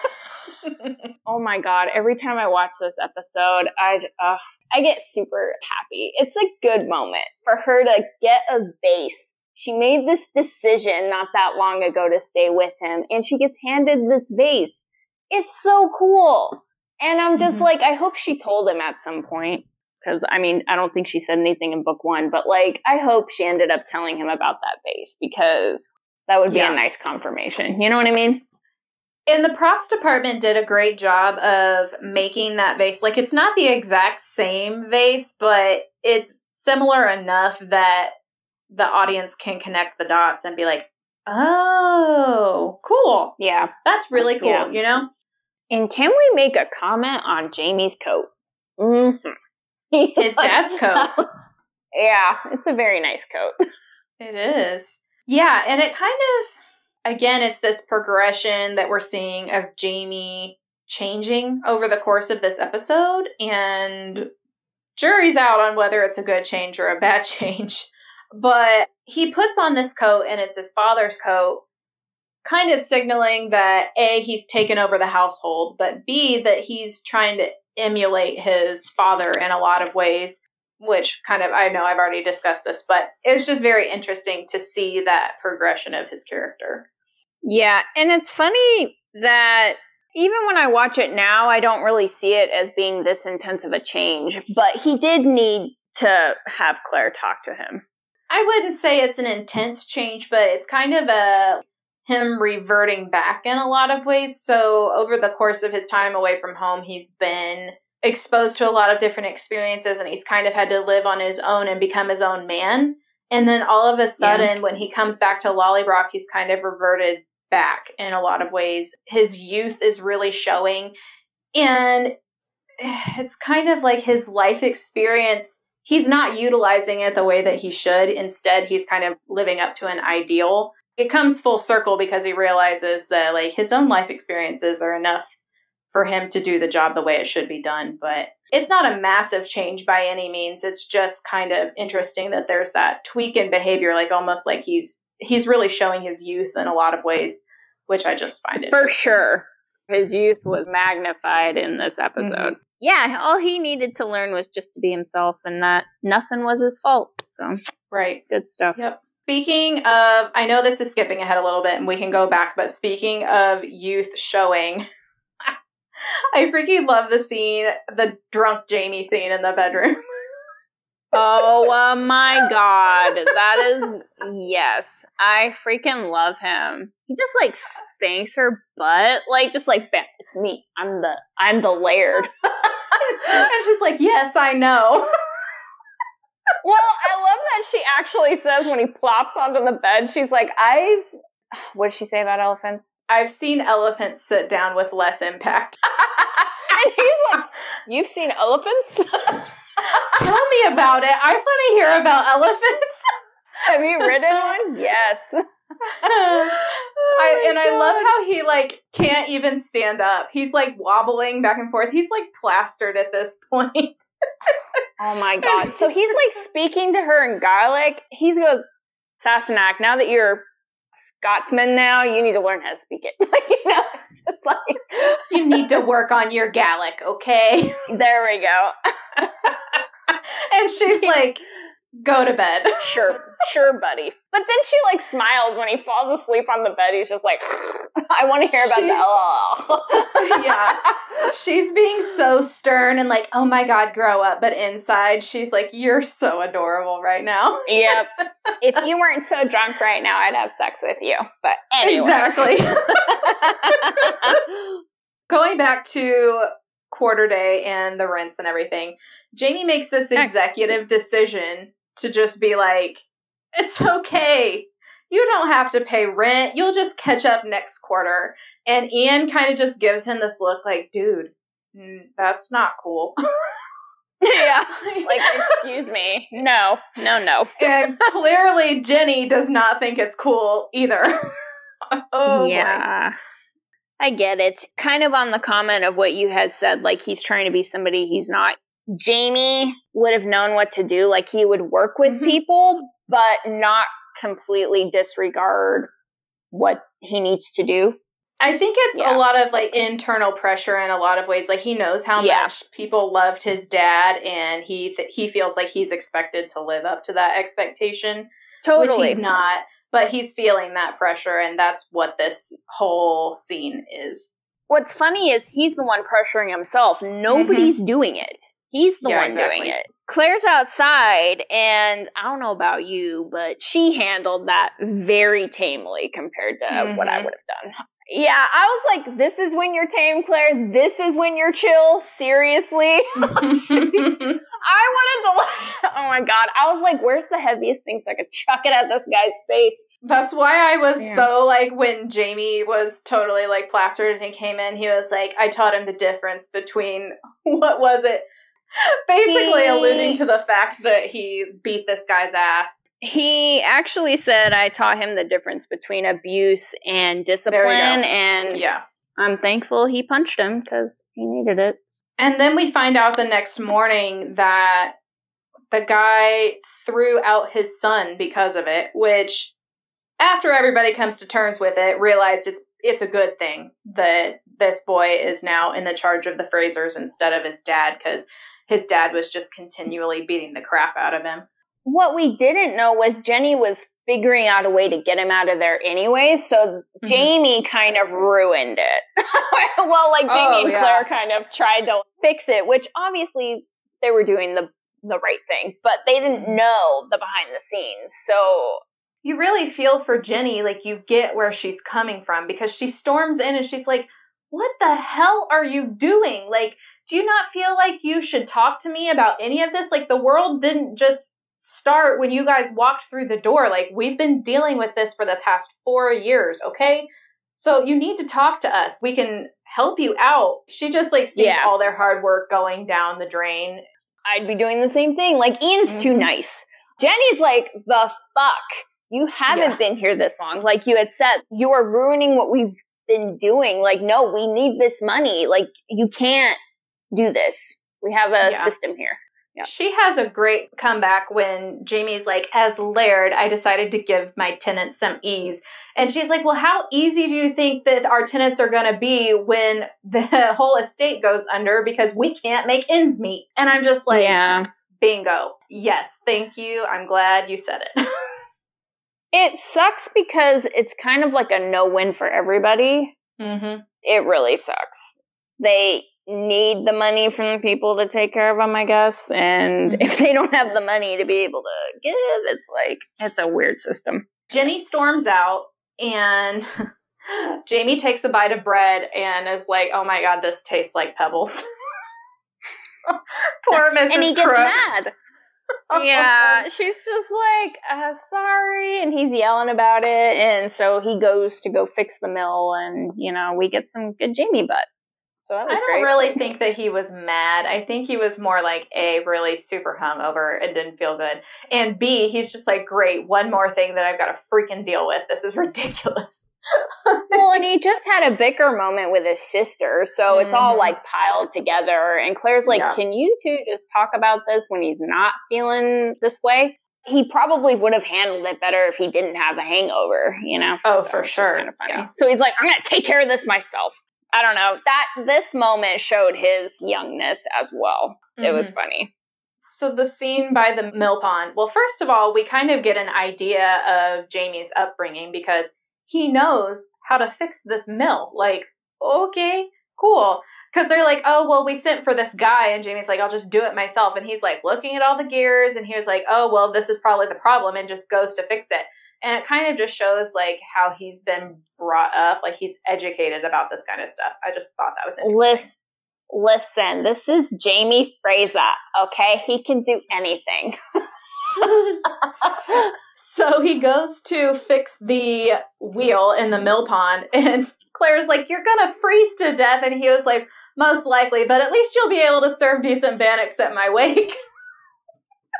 *laughs* oh my god! Every time I watch this episode, I uh, I get super happy. It's a good moment for her to get a vase. She made this decision not that long ago to stay with him, and she gets handed this vase. It's so cool. And I'm just Mhm. like, I hope she told him at some point. Because, I mean, I don't think she said anything in book one, but like, I hope she ended up telling him about that vase because that would be Yeah. a nice confirmation. You know what I mean? and the props department did a great job of making that vase. Like, it's not the exact same vase, but it's similar enough that the audience can connect the dots and be like, oh, cool. Yeah. That's really cool, Yeah. you know? And can we make a comment on Jamie's coat? Mm-hmm. *laughs* His dad's coat. *laughs* yeah, it's a very nice coat. It is. Yeah, and it kind of, again, it's this progression that we're seeing of Jamie changing over the course of this episode, and jury's out on whether it's a good change or a bad *laughs* change. But he puts on this coat, and it's his father's coat, kind of signaling that A, he's taken over the household, but B, that he's trying to emulate his father in a lot of ways which kind of I know I've already discussed this, but it's just very interesting to see that progression of his character. Yeah, and it's funny that even when I watch it now, I don't really see it as being this intense of a change, but he did need to have Claire talk to him. I wouldn't say it's an intense change, but it's kind of a him reverting back in a lot of ways. So over the course of his time away from home, he's been exposed to a lot of different experiences and he's kind of had to live on his own and become his own man. And then all of a sudden, when he comes back to Lallybroch, he's kind of reverted back in a lot of ways. His youth is really showing. And *sighs* it's kind of like his life experience. He's not utilizing it the way that he should. Instead, he's kind of living up to an ideal. It comes full circle because he realizes that like his own life experiences are enough for him to do the job the way it should be done. But it's not a massive change by any means. It's just kind of interesting that there's that tweak in behavior, like almost like he's he's really showing his youth in a lot of ways, which I just find it For sure. His youth was magnified in this mm-hmm. episode. Yeah, all he needed to learn was just to be himself and that nothing was his fault. So, right. good stuff. Yep. Speaking of, I know this is skipping ahead a little bit and we can go back, but speaking of youth showing, I freaking love the scene, the drunk Jamie scene in the bedroom. oh *laughs* uh, my god, that is yes. I freaking love him. He just like spanks her butt, like just like bam, it's me. I'm the I'm the laird. *laughs* and she's like, Yes, I know. well, I love that she actually says when he plops onto the bed, she's like, I've what did she say about elephants? I've seen elephants sit down with less impact. *laughs* and he's like, You've seen elephants? *laughs* Tell me about it. I want to hear about elephants. *laughs* Have you ridden one? Yes. Oh I, and I love how he like can't even stand up. He's like wobbling back and forth. He's like plastered at this point. oh my god! So he's like speaking to her in Gaelic. He goes, Sassenach, now that you're Scotsman now, you need to learn how to speak it. *laughs* you know, just like you need to work on your Gaelic, okay? There we go. *laughs* and she's *laughs* like, go to bed. *laughs* sure, sure, buddy. But then she like smiles when he falls asleep on the bed. He's just like, I want to hear about she, the oh. *laughs* yeah. She's being so stern and like, oh my god, grow up. But inside, she's like, you're so adorable right now. yep. *laughs* If you weren't so drunk right now, I'd have sex with you. But anyway. Exactly. Going back to quarter day and the rents and everything, Jamie makes this executive decision to just be like, it's okay. You don't have to pay rent. You'll just catch up next quarter. And Ian kind of just gives him this look like, dude, that's not cool. *laughs* yeah. Like, *laughs* excuse me. No, no, no. and clearly, Jenny does not think it's cool either. *laughs* oh, yeah. Boy. I get it. Kind of on the comment of what you had said, like he's trying to be somebody he's not. Jamie would have known what to do. Like he would work with mm-hmm. people, but not completely disregard what he needs to do. I think it's yeah. a lot of like internal pressure in a lot of ways. Like he knows how yeah. much people loved his dad, and he th- he feels like he's expected to live up to that expectation, totally. which he's not. But he's feeling that pressure, and that's what this whole scene is. What's funny is he's the one pressuring himself. Nobody's mm-hmm. doing it. He's the yeah, one exactly. doing it. Claire's outside, and I don't know about you, but she handled that very tamely compared to mm-hmm. what I mm-hmm. would have done. Yeah, I was like, this is when you're tame, Claire. This is when you're chill. Seriously. *laughs* I wanted to, *laughs* oh my God. I was like, where's the heaviest thing so I could chuck it at this guy's face? That's why I was yeah. so like, when Jamie was totally like plastered and he came in, he was like, I taught him the difference between, *laughs* what was it? *laughs* Basically he, alluding to the fact that he beat this guy's ass. He actually said I taught him the difference between abuse and discipline and yeah. I'm thankful he punched him cuz he needed it. And then we find out the next morning that the guy threw out his son because of it, which after everybody comes to terms with it, realized it's it's a good thing that this boy is now in the charge of the Frasers instead of his dad because his dad was just continually beating the crap out of him. What we didn't know was Jenny was figuring out a way to get him out of there anyway, so mm-hmm. Jamie kind of ruined it. *laughs* well, like Jamie oh, and Claire yeah. kind of tried to fix it, which obviously they were doing the the right thing, but they didn't mm-hmm. know the behind the scenes. So you really feel for Jenny, like you get where she's coming from because she storms in and she's like, "What the hell are you doing?" Like do you not feel like you should talk to me about any of this? Like the world didn't just start when you guys walked through the door. Like we've been dealing with this for the past four years, okay? So you need to talk to us. We can help you out. She just like sees yeah. all their hard work going down the drain. I'd be doing the same thing. Like Ian's mm-hmm. too nice. Jenny's like, the fuck? You haven't yeah. been here this long. Like you had said, you are ruining what we've been doing. Like, no, we need this money. Like you can't do this. We have a yeah. system here. Yeah. She has a great comeback when Jamie's like, as Laird, I decided to give my tenants some ease. And she's like, well, how easy do you think that our tenants are going to be when the *laughs* whole estate goes under because we can't make ends meet? And I'm just like, yeah. bingo. Yes, thank you. I'm glad you said it. *laughs* it sucks because it's kind of like a no win for everybody. Mm-hmm. It really sucks. They need the money from the people to take care of them, I guess. And mm-hmm. if they don't have the money to be able to give, it's like, it's a weird system. Jenny storms out and *laughs* Jamie takes a bite of bread and is like, oh my God, this tastes like pebbles. *laughs* Poor Mrs. And he gets Crook. mad. *laughs* yeah, she's just like, uh, sorry. And he's yelling about it. And so he goes to go fix the mill and, you know, we get some good Jamie butt. So I don't great. really think that he was mad. I think he was more like A, really super hungover and didn't feel good. And B, he's just like, great, one more thing that I've got to freaking deal with. This is *laughs* ridiculous. well, and he just had a bicker moment with his sister. So mm-hmm. it's all mm-hmm. like piled together. And Claire's like, yeah. can you two just talk about this when he's not feeling this way? he probably would have handled it better if he didn't have a hangover, you know? Oh, so for sure. Kind of. Yeah. So he's like, I'm going to take care of this myself. I don't know. That this moment showed his youngness as well. Mm-hmm. It was mm-hmm. funny. So the scene by the mill pond. Well, first of all, we kind of get an idea of Jamie's upbringing because he knows how to fix this mill. Like, okay, cool because they're like, oh, well, we sent for this guy. And Jamie's like, I'll just do it myself. And he's like looking at all the gears and he was like, oh, well, this is probably the problem and just goes to fix it. And it kind of just shows like how he's been brought up, like he's educated about this kind of stuff. I just thought that was interesting. Listen, this is Jamie Fraser, okay? He can do anything. *laughs* *laughs* so he goes to fix the wheel in the mill pond, *laughs* and Claire's like, You're gonna freeze to death. And he was like, Most likely, but at least you'll be able to serve decent bannocks at my wake.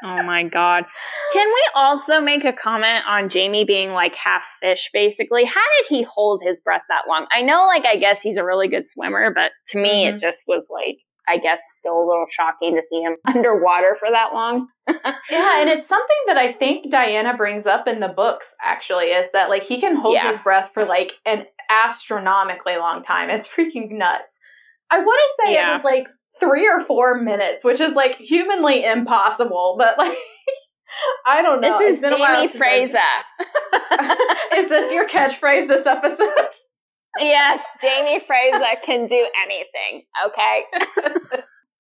Oh my god. Can we also make a comment on Jamie being like half fish, basically? How did he hold his breath that long? I know, like, I guess he's a really good swimmer, but to me, mm-hmm. it just was like, I guess still a little shocking to see him *laughs* underwater for that long. *laughs* yeah, and it's something that I think Diana brings up in the books actually is that like he can hold yeah. his breath for like an astronomically long time. It's freaking nuts. I want to say yeah. it was like 3 or 4 minutes, which is like humanly impossible, but like *laughs* I don't know. This is Jamie Fraser. *laughs* is this your catchphrase this episode? *laughs* yes, Jamie Fraser can do anything. Okay.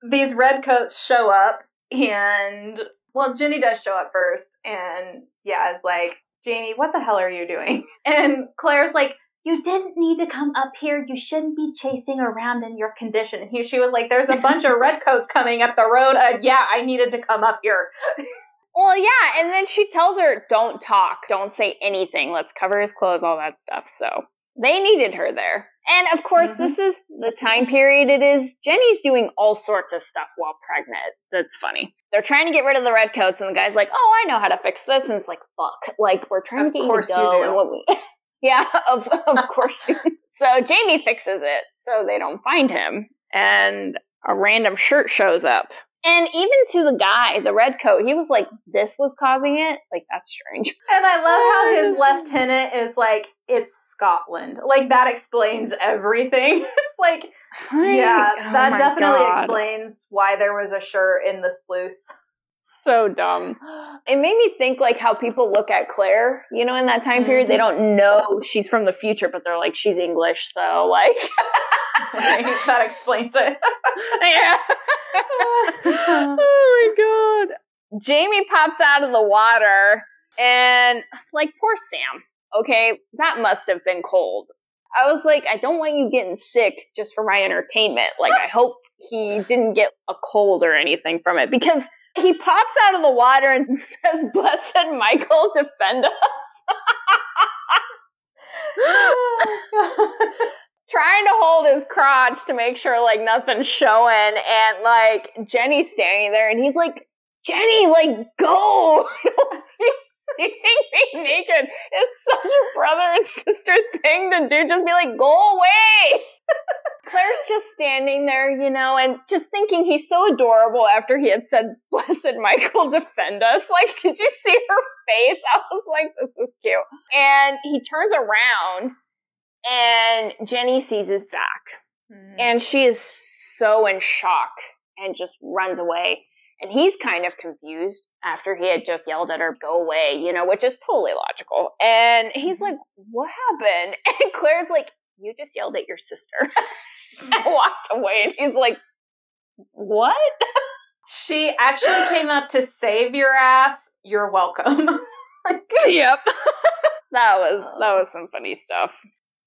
These redcoats show up, and well, Jenny does show up first, and yeah, is like, Jamie, what the hell are you doing? And Claire's like, you didn't need to come up here. You shouldn't be chasing around in your condition. And he, she was like, there's a bunch of redcoats coming up the road. Uh, yeah, I needed to come up here. *laughs* well, yeah. And then she tells her, don't talk. Don't say anything. Let's cover his clothes, all that stuff. So they needed her there. And of course, mm-hmm. this is the time period it is. Jenny's doing all sorts of stuff while pregnant. That's funny. They're trying to get rid of the redcoats, and the guy's like, "Oh, I know how to fix this." And it's like, "Fuck!" Like we're trying of to get course you to go. And what we, yeah, *laughs* of of course. so Jamie fixes it, so they don't find him, and a random shirt shows up. And even to the guy, the red coat, he was like, "This was causing it." Like that's strange. And I love how oh, his lieutenant is like, "It's Scotland." Like that explains everything. *laughs* it's like, yeah, oh that definitely God. explains why there was a shirt in the sluice. So dumb. It made me think like how people look at Claire, you know, in that time period. Mm-hmm. They don't know she's from the future, but they're like, she's English, so like. *laughs* right, that explains it. *laughs* yeah. *laughs* oh my god. Jamie pops out of the water and like poor Sam. Okay, that must have been cold. I was like, I don't want you getting sick just for my entertainment. Like I hope he didn't get a cold or anything from it because he pops out of the water and *laughs* says, Blessed Michael, defend us. *laughs* trying to hold his crotch to make sure like nothing's showing and like Jenny's standing there and he's like, Jenny, like go. *laughs* seeing me naked is such a brother and sister thing to do. Just be like, go away. Claire's just standing there, you know, and just thinking he's so adorable after he had said, *laughs* Blessed Michael, defend us. *laughs* Like, did you see her face? *laughs* I was like, this is cute. And he turns around and Jenny sees his back. Mm-hmm. And she is so in shock and just runs away. And he's kind of confused after he had just yelled at her, go away, you know, which is totally logical. And he's mm-hmm. like, what happened? And Claire's like, you just yelled at your sister. *laughs* and mm. walked away. And he's like, what? *laughs* She actually came up to save your ass. You're welcome. *laughs* yep. that was that oh. was some funny stuff.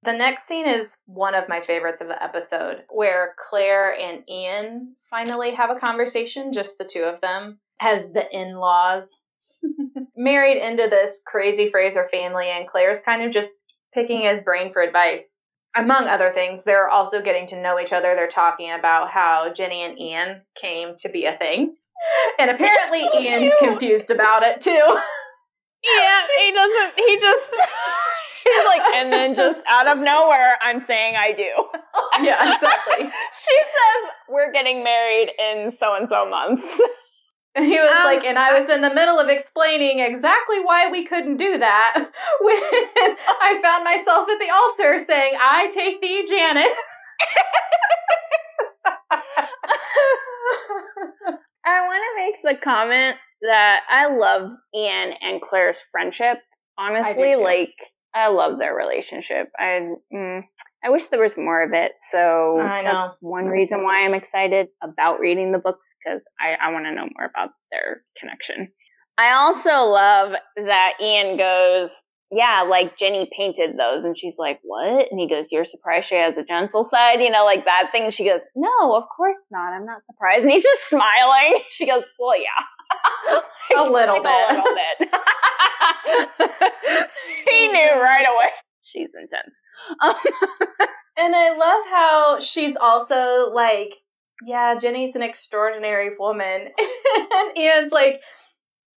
The next scene is one of my favorites of the episode, where Claire and Ian finally have a conversation, just the two of them, as the in laws. Married into this crazy Fraser family, and Claire's kind of just picking his brain for advice. Among other things, they're also getting to know each other. They're talking about how Jenny and Ian came to be a thing. And apparently so *laughs* oh, Ian's cute. confused about it too. Yeah, he doesn't he just he's like and then just out of nowhere I'm saying I do. *laughs* Yeah, exactly. *laughs* she says we're getting married in so and so months. *laughs* He was um, like, and I was in the middle of explaining exactly why we couldn't do that *laughs* when *laughs* I found myself at the altar saying, I take thee, Janet. I want to make the comment that I love Ian and Claire's friendship. Honestly, I like I love their relationship. I mm, I wish there was more of it. So I know one reason why I'm excited about reading the books because I, I want to know more about their connection. I also love that Ian goes, yeah, like Jenny painted those. And she's like, what? And he goes, you're surprised she has a gentle side, you know, like that thing. She goes, no, of course not. I'm not surprised. And he's just smiling. *laughs* She goes, well, yeah. a *laughs* little bit. A little bit. he knew mm-hmm. right away. She's intense. *laughs* and I love how she's also like, yeah, Jenny's an extraordinary woman. *laughs* and Ian's like,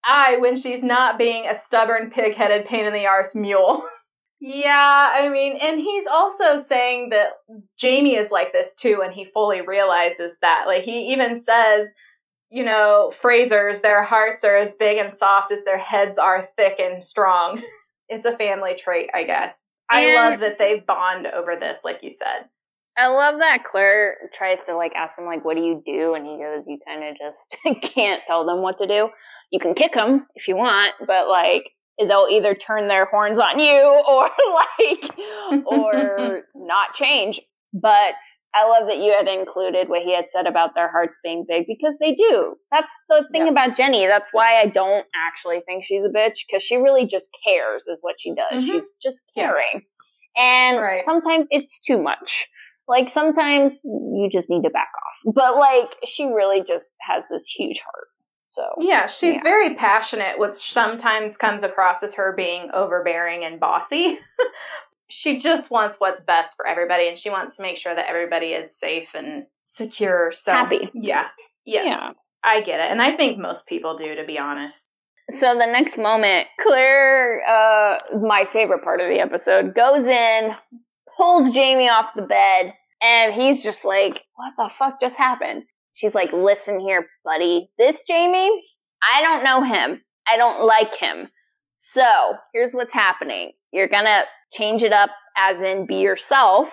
I when she's not being a stubborn, pig headed, pain in the arse mule. *laughs* yeah, I mean, and he's also saying that Jamie is like this too, and he fully realizes that. Like, he even says, you know, Frasers, their hearts are as big and soft as their heads are thick and strong. *laughs* it's a family trait, I guess. I love that they bond over this, like you said. I love that Claire tries to like ask him like, "What do you do?" And he goes, "You kind of just *laughs* can't tell them what to do. You can kick them if you want, but like they'll either turn their horns on you *laughs* or like or *laughs* not change." But I love that you had included what he had said about their hearts being big because they do. That's the thing yeah. about Jenny. That's why I don't actually think she's a bitch because she really just cares, is what she does. Mm-hmm. She's just caring. Yeah. And right. sometimes it's too much. Like sometimes you just need to back off. But like she really just has this huge heart. So Yeah, she's yeah. very passionate, which sometimes comes across as her being overbearing and bossy. *laughs* she just wants what's best for everybody and she wants to make sure that everybody is safe and secure. So happy. Yeah. Yes. Yeah. I get it. And I think most people do, to be honest. So the next moment, Claire, uh, my favorite part of the episode, goes in, pulls Jamie off the bed, and he's just like, what the fuck just happened? She's like, listen here, buddy. This Jamie, I don't know him. I don't like him. So here's what's happening. You're gonna change it up as in be yourself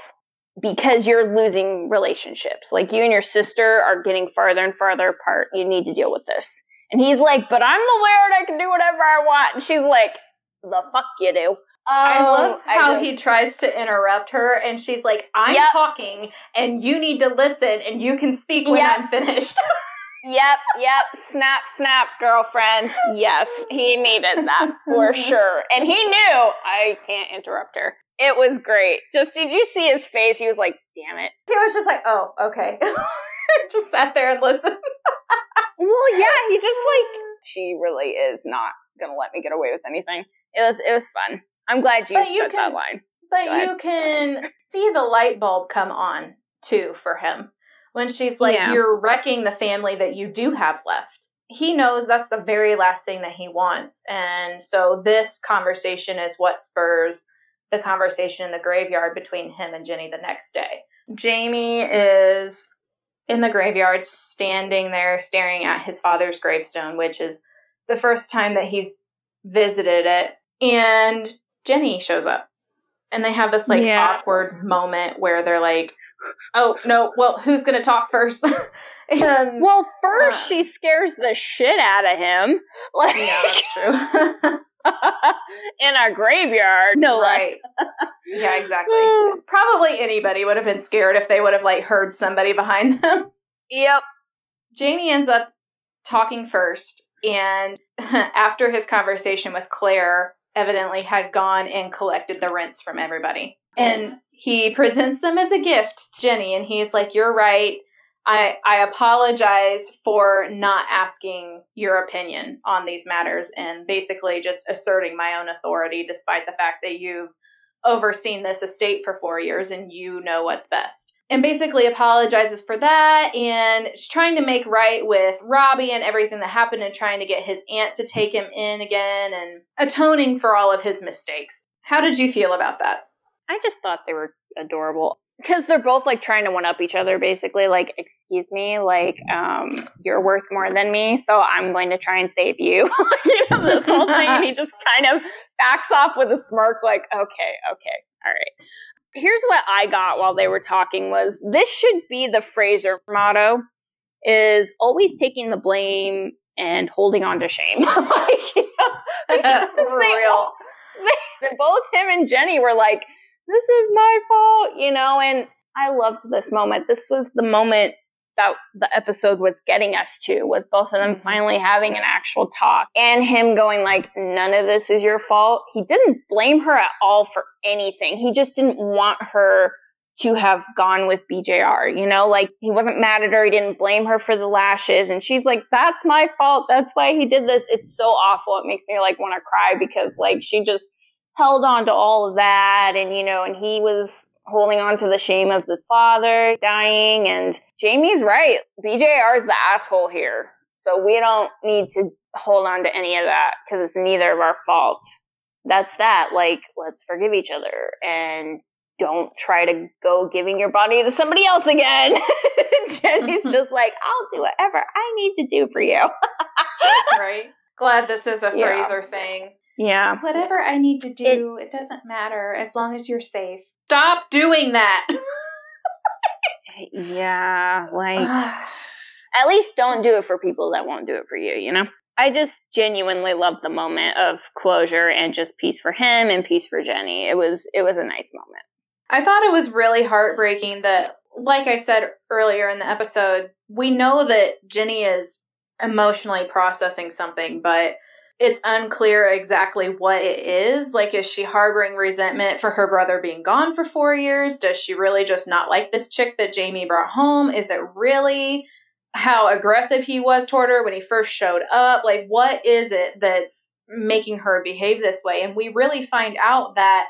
because you're losing relationships. Like you and your sister are getting farther and farther apart. You need to deal with this. And he's like, but I'm the Laird. I can do whatever I want. And she's like, the fuck you do. I oh, love how I he tries to interrupt her, and she's like, "I'm yep. talking, and you need to listen, and you can speak when yep. I'm finished." *laughs* yep, yep. Snap, snap, girlfriend. Yes, he needed that for *laughs* sure, and he knew I can't interrupt her. It was great. Just did you see his face? He was like, "Damn it." He was just like, "Oh, okay." *laughs* just sat there and listened. well, yeah, he just like she really is not gonna let me get away with anything. It was it was fun. I'm glad you but you can, that line. But you can see the light bulb come on too for him when she's like, yeah. "You're wrecking the family that you do have left." He knows that's the very last thing that he wants, and so this conversation is what spurs the conversation in the graveyard between him and Jenny the next day. Jamie is in the graveyard, standing there staring at his father's gravestone, which is the first time that he's visited it. And Jenny shows up. And they have this like yeah. awkward moment where they're like, oh no, well, who's going to talk first? *laughs* and well, first uh, she scares the shit out of him. *laughs* Like, yeah, that's true. *laughs* in a graveyard, no right. less. yeah, exactly. *sighs* Probably anybody would have been scared if they would have like heard somebody behind them. Yep. Jamie ends up talking first, and after his conversation with Claire, evidently had gone and collected the rents from everybody. And he presents them as a gift to Jenny, and he's like, You're right. I, I apologize for not asking your opinion on these matters and basically just asserting my own authority despite the fact that you've overseen this estate for four years and you know what's best. And basically apologizes for that and is trying to make right with Robbie and everything that happened and trying to get his aunt to take him in again and atoning for all of his mistakes. How did you feel about that? I just thought they were adorable because they're both like trying to one up each other basically like excuse me like um you're worth more than me so i'm going to try and save you *laughs* you know this whole thing and he just kind of backs off with a smirk like okay okay all right here's what i got while they were talking was this should be the fraser motto is always taking the blame and holding on to shame *laughs* like, you know, *laughs* For real. they, both him and jenny were like this is my fault, you know, and I loved this moment. This was the moment that the episode was getting us to was both of them Mhm. finally having an actual talk and him going like none of this is your fault. He didn't blame her at all for anything. He just didn't want her to have gone with BJR, you know, like he wasn't mad at her, he didn't blame her for the lashes and she's like that's my fault. That's why he did this. It's so awful. It makes me like want to cry because like she just held on to all of that and you know and he was holding on to the shame of the father dying and jamie's right bjr is the asshole here so we don't need to hold on to any of that because it's neither of our fault that's that like let's forgive each other and don't try to go giving your body to somebody else again *laughs* jenny's *laughs* just like i'll do whatever i need to do for you *laughs* right? Glad this is a Yeah. Fraser thing. yeah Whatever I need to do, it, doesn't matter as long as you're safe. Stop doing that. *laughs* yeah like *sighs* at least don't do it for people that won't do it for you, you know? I just genuinely loved the moment of closure and just peace for him and peace for Jenny. It was it was a nice moment. I thought it was really heartbreaking that, like I said earlier in the episode, we know that Jenny is emotionally processing something, but it's unclear exactly what it is. Like, is she harboring resentment for her brother being gone for four years? Does she really just not like this chick that Jamie brought home? Is it really how aggressive he was toward her when he first showed up? Like, what is it that's making her behave this way? And we really find out that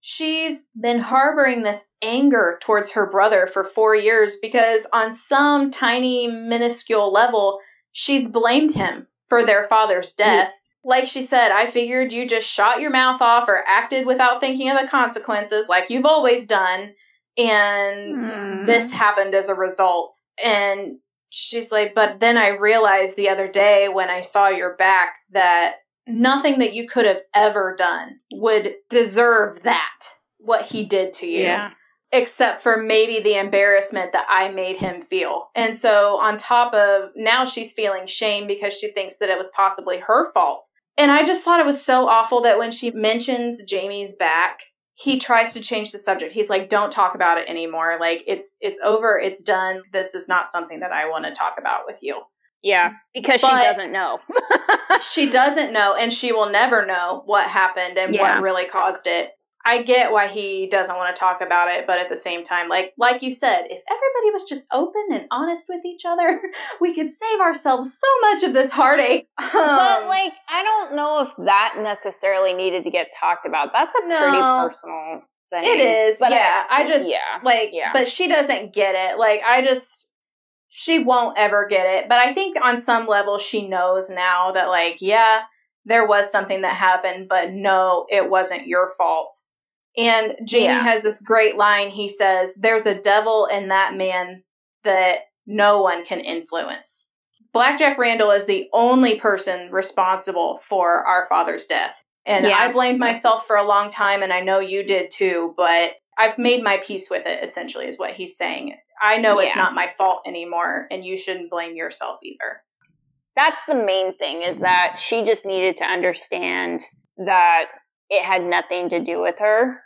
she's been harboring this anger towards her brother for four years because, on some tiny, minuscule level, she's blamed him for their father's death. Like she said, I figured you just shot your mouth off or acted without thinking of the consequences, like you've always done. And hmm. this happened as a result. And she's like, but then I realized the other day when I saw your back that nothing that you could have ever done would deserve that, what he did to you Yeah. Except for maybe the embarrassment that I made him feel. And so, on top of now, she's feeling shame because she thinks that it was possibly her fault. And I just thought it was so awful that when she mentions Jamie's back, he tries to change the subject. He's like, "Don't talk about it anymore. Like it's it's over. It's done. This is not something that I want to talk about with you." Yeah, because But- she doesn't know. *laughs* she doesn't know and she will never know what happened and Yeah. what really caused it. I get why he doesn't want to talk about it, but at the same time, like like you said, if everybody was just open and honest with each other, *laughs* we could save ourselves so much of this heartache. but Um, like I don't know if that necessarily needed to get talked about. That's a pretty personal thing. it is, But yeah. I, just yeah. like, yeah. but she doesn't get it. Like, I just she won't ever get it. But I think on some level, she knows now that, like, yeah, there was something that happened, but no, it wasn't your fault. And Jamie Yeah. has this great line. He says, There's a devil in that man that no one can influence. Black Jack Randall is the only person responsible for our father's death. And Yeah. I blamed myself for a long time, and I know you did too, but I've made my peace with it, essentially, is what he's saying. I know it's not my fault anymore, and you shouldn't blame yourself either. that's the main thing is that she just needed to understand that it had nothing to do with her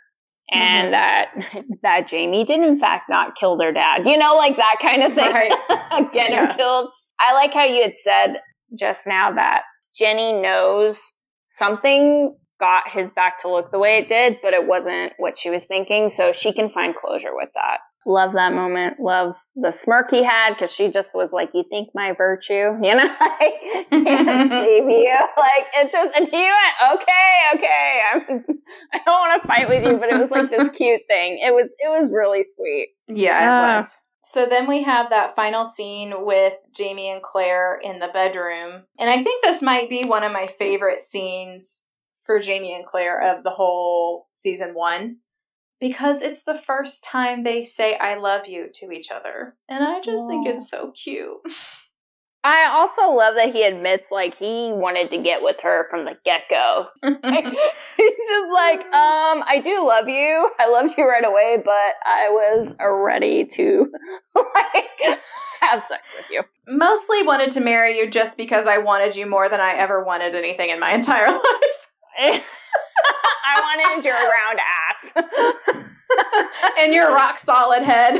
and Mhm. that *laughs* that Jamie did in fact not kill their dad. You know, like that kind of thing. Right. *laughs* Get Yeah. him killed. I like how you had said just now that Jenny knows something got his back to look the way it did, but it wasn't what she was thinking, so she can find closure with that. Love that moment. Love the smirk he had because she just was like, "You think my virtue, *laughs* you know, I can't save you." Like it just, and he went, "Okay, okay, I'm, *laughs* I don't want to fight with you," but it was like this *laughs* cute thing. It was, it was really sweet. Yeah, it uh, was. So then we have that final scene with Jamie and Claire in the bedroom. And I think this might be one of my favorite scenes for Jamie and Claire of the whole season one because it's the first time they say I love you to each other. And I just Aww. think it's so cute. I also love that he admits like he wanted to get with her from the get go. *laughs* like, he's just like, um, I do love you. I loved you right away, but I was ready to *laughs* like have sex with you. Mostly wanted to marry you just because I wanted you more than I ever wanted anything in my entire *laughs* life. *laughs* I wanted your round ass. *laughs* and your rock solid head.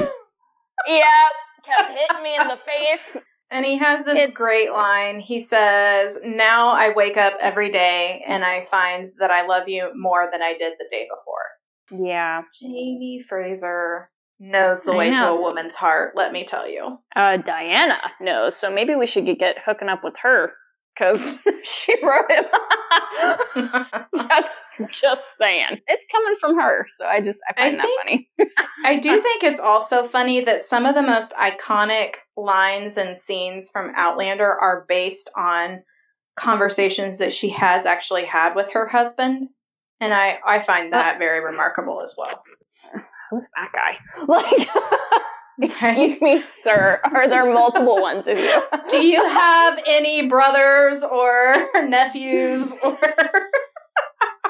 Yep. Kept hitting me in the face. And he has this great line. He says, Now I wake up every day and I find that I love you more than I did the day before. Yeah. Jamie Fraser knows the I way know. to a woman's heart, let me tell you. Uh, Diana knows, so maybe we should get hooking up with her because *laughs* she wrote him. *laughs* just, just saying, it's coming from her. So I just I find I that funny. *laughs* I do think it's also funny that some of the most iconic lines and scenes from Outlander are based on conversations that she has actually had with her husband, and I I find that very remarkable as well. Who's that guy? Like. Excuse me, sir. Are there multiple ones of you? *laughs* Do you have any brothers or *laughs* nephews or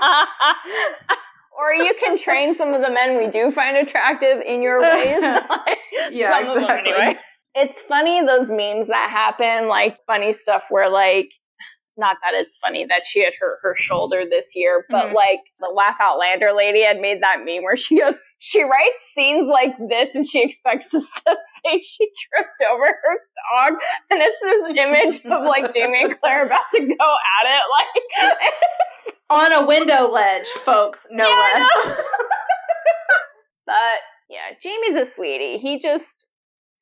*laughs* or you can train some of the men we do find attractive in your ways. Like, yeah, exactly. Anyway. It's funny those memes that happen, like funny stuff where like not that it's funny that she had hurt her shoulder this year, but mm-hmm. like the Laugh Outlander lady had made that meme where she goes, she writes scenes like this and she expects *laughs* us to think she tripped over her dog. And it's this image of like Jamie and Claire about to go at it, like *laughs* on a window ledge, folks, no yeah, less. *laughs* but yeah, Jamie's a sweetie. He just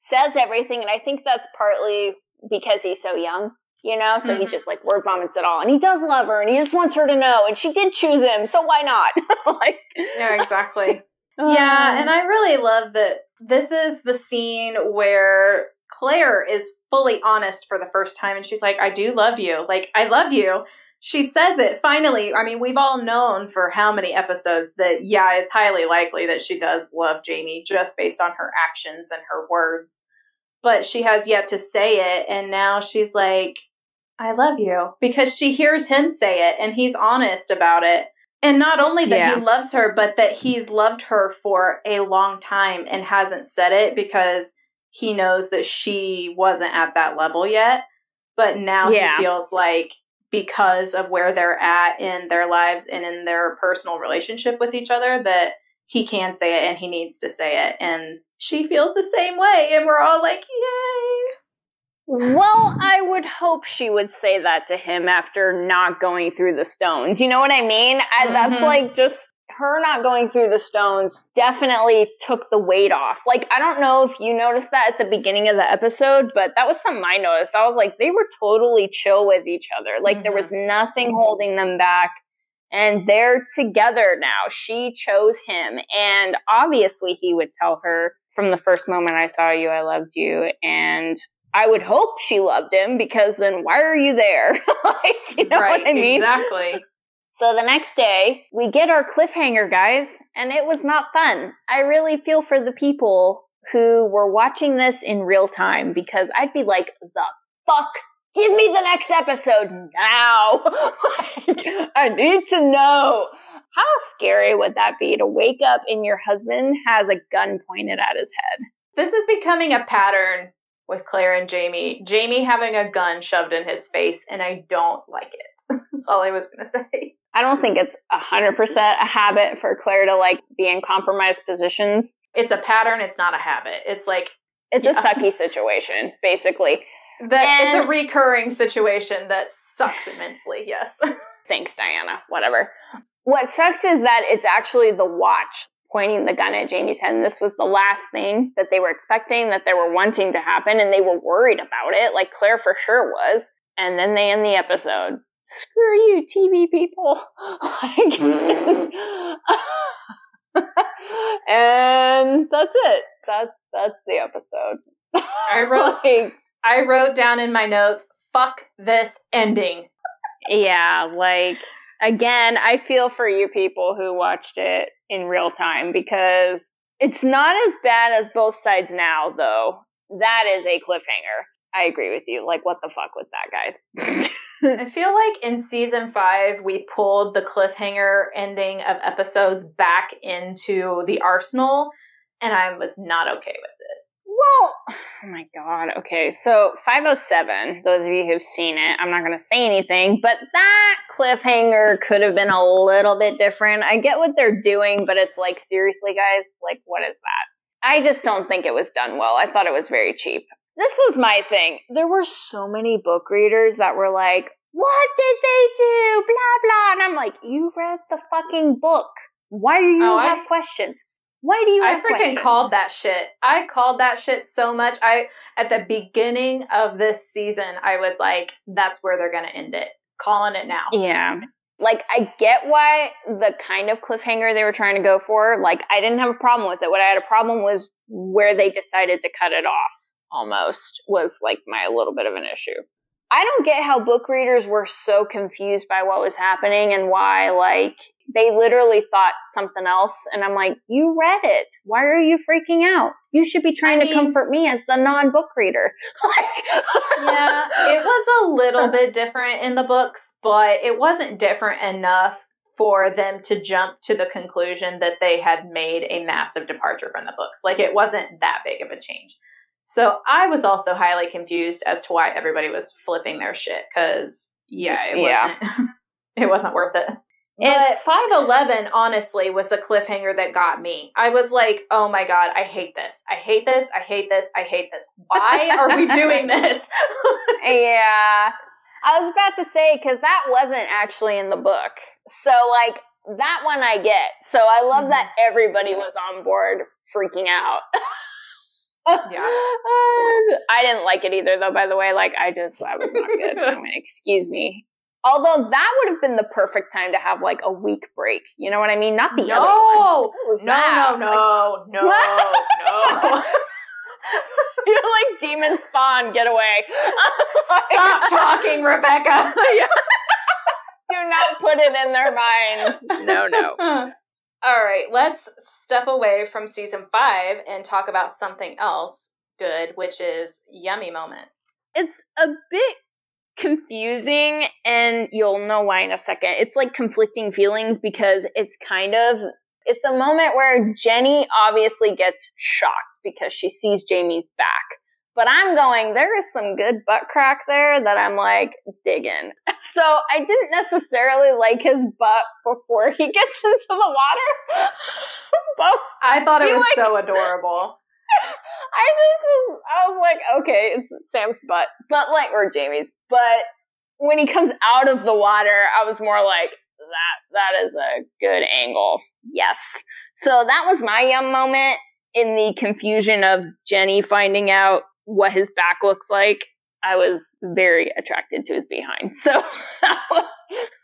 says everything, and I think that's partly because he's so young you know? So mm-hmm. he just like word vomits it all. And he does love her and he just wants her to know. And she did choose him, so why not? like Yeah, exactly. Yeah, and um, I really love that this is the scene where Claire is fully honest for the first time and she's like, I do love you. Like, I love you. She says it finally. I mean, we've all known for how many episodes that, yeah, it's highly likely that she does love Jamie just based on her actions and her words. But she has yet to say it. And now she's like, I love you because she hears him say it and he's honest about it. And not only that yeah. he loves her, but that he's loved her for a long time and hasn't said it because he knows that she wasn't at that level yet. But now yeah. he feels like because of where they're at in their lives and in their personal relationship with each other, that he can say it and he needs to say it. And she feels the same way. And we're all like, yay. Well, I would hope she would say that to him after not going through the stones. You know what I mean? I, mm-hmm. That's like just her not going through the stones definitely took the weight off. Like, I don't know if you noticed that at the beginning of the episode, but that was something I noticed. I was like, they were totally chill with each other. Like, mm-hmm. there was mm-hmm. nothing holding them back. And they're together now. She chose him. And obviously, he would tell her from the first moment I saw you, I loved you. And I would hope she loved him because then why are you there? *laughs* like, you know right, what I mean? Exactly. So the next day, we get our cliffhanger, guys, and it was not fun. I really feel for the people who were watching this in real time because I'd be like, the fuck? Give me the next episode now. *laughs* I need to know. How scary would that be to wake up and your husband has a gun pointed at his head? This is becoming a pattern with Claire and Jamie. Jamie having a gun shoved in his face, and I don't like it. *laughs* That's all I was going to say. I don't think it's a 100% a habit for Claire to like be in compromised positions. It's a pattern, it's not a habit. It's like it's yeah. a sucky situation, basically. That and it's a recurring situation that sucks immensely, yes. *laughs* thanks, Diana. Whatever. What sucks is that it's actually the watch pointing the gun at Jamie's head. And this was the last thing that they were expecting, that they were wanting to happen, and they were worried about it. Like Claire for sure was. And then they end the episode. Screw you, TV people. *laughs* *laughs* and that's it. That's that's the episode. I *laughs* wrote like, I wrote down in my notes, fuck this ending. yeah, like again, I feel for you people who watched it in real time because it's not as bad as both sides now, though. That is a cliffhanger. I agree with you. Like, what the fuck was that, guys? *laughs* I feel like in season five, we pulled the cliffhanger ending of episodes back into the arsenal, and I was not okay with it. Well, oh my god. Okay, so 507, those of you who've seen it, I'm not going to say anything, but that cliffhanger could have been a little bit different. I get what they're doing, but it's like, seriously, guys, like, what is that? I just don't think it was done well. I thought it was very cheap. This was my thing. There were so many book readers that were like, what did they do? Blah, blah. And I'm like, you read the fucking book. Why do you oh, have I, questions? Why do you? I freaking questions? called that shit. I called that shit so much. I at the beginning of this season, I was like, "That's where they're gonna end it." Calling it now. Yeah. Like I get why the kind of cliffhanger they were trying to go for. Like I didn't have a problem with it. What I had a problem was where they decided to cut it off. Almost was like my little bit of an issue. I don't get how book readers were so confused by what was happening and why like they literally thought something else and i'm like you read it. Why are you freaking out? You should be trying I to mean, comfort me as the non-book reader. *laughs* Yeah it was a little bit different in the books but it wasn't different enough for them to jump to the conclusion that they had made a massive departure from the books. Like it wasn't that big of a change. So i was also highly confused as to why everybody was flipping their shit because yeah it yeah. wasn't *laughs* it wasn't worth it but 511, honestly, was the cliffhanger that got me. I was like, oh my God, I hate this. I hate this. I hate this. I hate this. Why are we *laughs* doing this? *laughs* yeah. I was about to say, because that wasn't actually in the book. So, like, that one I get. So I love mm-hmm. that everybody was on board freaking out. yeah. *laughs* I didn't like it either, though, by the way. Like, I just, I was not good. I mean, excuse me. Although that would have been the perfect time to have like a week break. You know what I mean? Not the no, other one. No, no, no, no, *laughs* no. You're like demon spawn, get away. *laughs* Stop talking, Rebecca. *laughs* Do not put it in their minds. No, no. All right, let's step away from season five and talk about something else good, which is Yummy Moment. It's a bit confusing and you'll know why in a second. It's like conflicting feelings because it's kind of it's a moment where Jenny obviously gets shocked because she sees Jamie's back. But I'm going, there is some good butt crack there that I'm like digging. *laughs* So I didn't necessarily like his butt before he *laughs* gets into the water. *laughs* but I thought it was like, so adorable. I just I was okay, it's Sam's butt, but like or Jamie's, but when he comes out of the water, I was more like, that that is a good angle. Yes. So that was my yum moment in the confusion of Jenny finding out what his back looks like. I was very attracted to his behind. *laughs* So that was,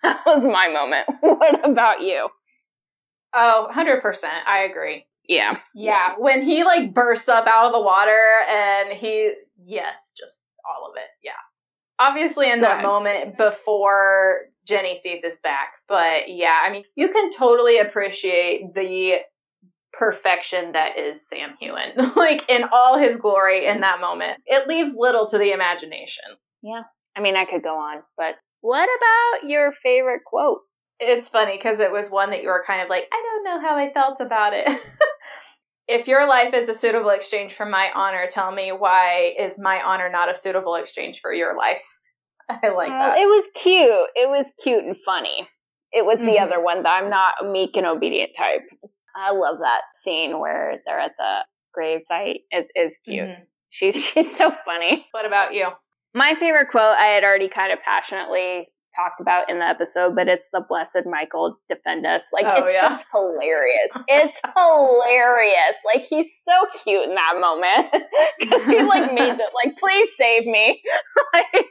that was my moment. *laughs* What about you? Oh, 100%. I agree. Yeah. Yeah. When he like bursts up out of the water and he, yes, just all of it. Yeah. Obviously, in that moment before Jenny sees his back. But yeah, I mean, you can totally appreciate the perfection that is Sam Heughan, *laughs* like in all his glory in that moment. It leaves little to the imagination. Yeah. I mean, I could go on, but what about your favorite quote? It's funny because it was one that you were kind of like, I don't know how I felt about it. *laughs* if your life is a suitable exchange for my honor, tell me why is my honor not a suitable exchange for your life? *laughs* I like that. It was cute. It was cute and funny. It was mm-hmm. the other one that I'm not a meek and obedient type. I love that scene where they're at the grave site. It is cute. Mm-hmm. She's *laughs* she's so funny. What about you? My favorite quote I had already kind of passionately talked about in the episode, but it's the blessed Michael defend us. Like Oh, it's yeah. just hilarious. *laughs* It's hilarious. Like he's so cute in that moment *laughs* because he like *laughs* means it. Like please save me. like,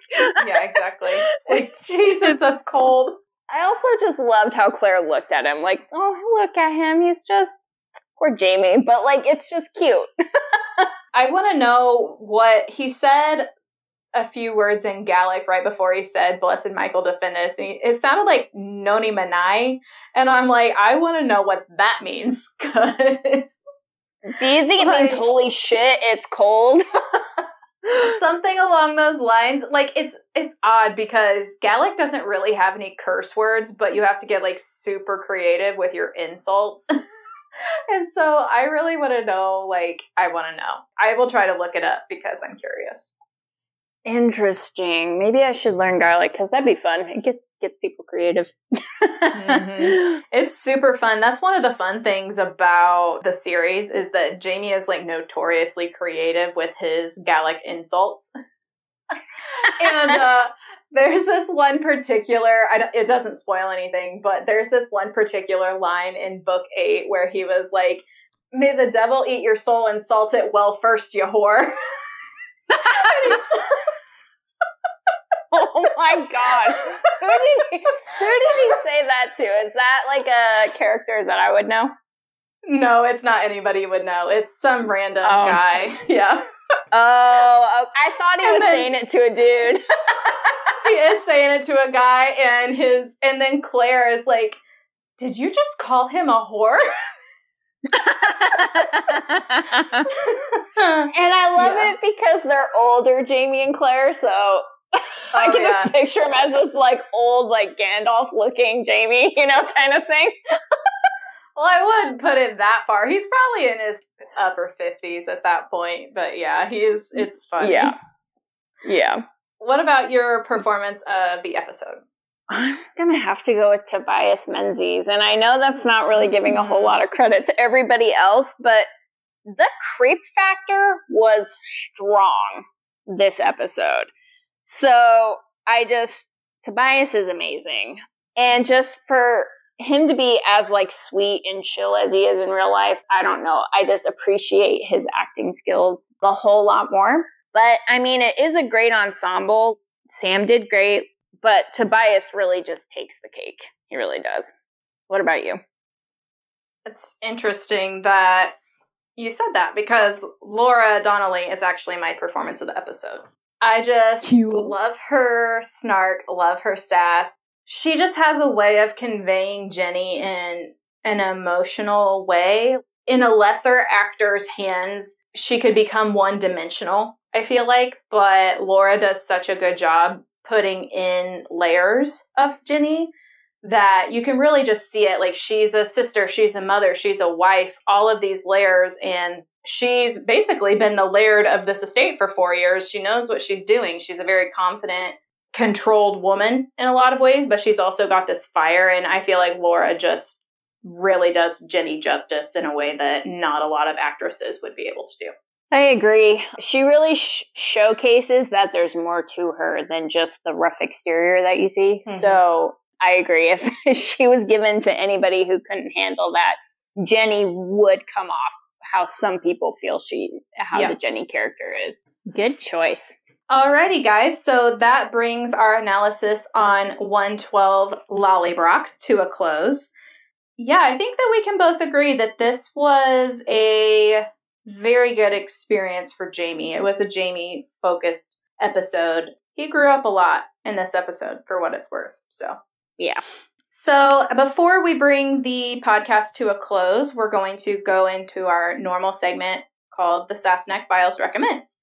Yeah, exactly. It's like, Jesus, that's cold. I also just loved how Claire looked at him. Like oh look at him. He's just poor Jamie. But like it's just cute. I want to know what he said a few words in Gaelic right before he said, Blessed Michael defend us. He- It sounded like Noni Manai. And I'm like, I want to know what that means. *laughs* Because Do you think it Like- means holy shit? It's cold. *laughs* something along those lines like it's it's odd because gaelic doesn't really have any curse words, but you have to get like super creative with your insults. *laughs* and so I really want to know like I want to know. I will try to look it up because I'm curious. Interesting. Maybe I should learn Gaelic because that'd be fun. It gets gets people creative. Mhm. *laughs* It's super fun. That's one of the fun things about the series is that Jamie is like notoriously creative with his Gaelic insults. *laughs* and uh, there's this one particular, I don't- it doesn't spoil anything, but there's this one particular line in book eight where he was like, May the devil eat your soul and salt it well first, you whore. *laughs* *laughs* Oh my god. Who did he, who did he say that to? Is that like a character that I would know? no, it's not anybody would know. It's some random Oh. guy. *laughs* Yeah. Oh, oh, I thought he And was then- saying it to a dude. *laughs* he is saying it to a guy and his and then Claire is like, Did you just call him a whore? *laughs* And I love Yeah. it because they're older, Jamie and Claire, so *laughs* I Oh, can yeah. just picture him as this like old, like Gandalf looking Jamie, *laughs* you know, kind of thing. well, I wouldn't put it that far. He's probably in his upper fifties at that point, but yeah, he's it's funny. Yeah. Yeah. What about your performance of the episode? I'm gonna have to go with Tobias Menzies, and I know that's not really giving a whole lot of credit to everybody else, but the creep factor was strong this episode. So I just Tobias is amazing, and just for him to be as like sweet and chill as he is in real life, I don't know. I just appreciate his acting skills a whole lot more. But I mean, it is a great ensemble. Sam did great, but Tobias really just takes the cake. He really does. What about you? It's interesting that you said that because Laura Donnelly is actually my performance of the episode. I just Cute. love her snark, love her sass. She just has a way of conveying Jenny in an emotional way. In a lesser actor's hands, she could become one dimensional, I feel like, but Laura does such a good job putting in layers of Jenny that you can really just see it like she's a sister, she's a mother, she's a wife, all of these layers and she's basically been the laird of this estate for 4 years. She knows what she's doing. She's a very confident, controlled woman in a lot of ways, but she's also got this fire and I feel like Laura just really does Jenny justice in a way that not a lot of actresses would be able to do. I agree. She really sh- showcases that there's more to her than just the rough exterior that you see. Mhm. So I agree. If *laughs* she was given to anybody who couldn't handle that, Jenny would come off how some people feel she, how Yeah. the Jenny character is. Good choice. Alrighty, guys. So that brings our analysis on 112 Lallybroch to a close. Yeah, I think that we can both agree that this was a very good experience for Jamie. It was a Jamie focused episode. He grew up a lot in this episode for what it's worth. So, Yeah. so before we bring the podcast to a close, we're going to go into our normal segment called the Sassenach Bios Recommends.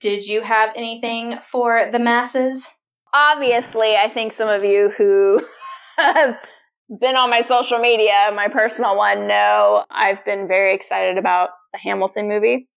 Did you have anything for the masses? Obviously, I think some of you who *laughs* have been on my social media, my personal one, know I've been very excited about the Hamilton movie.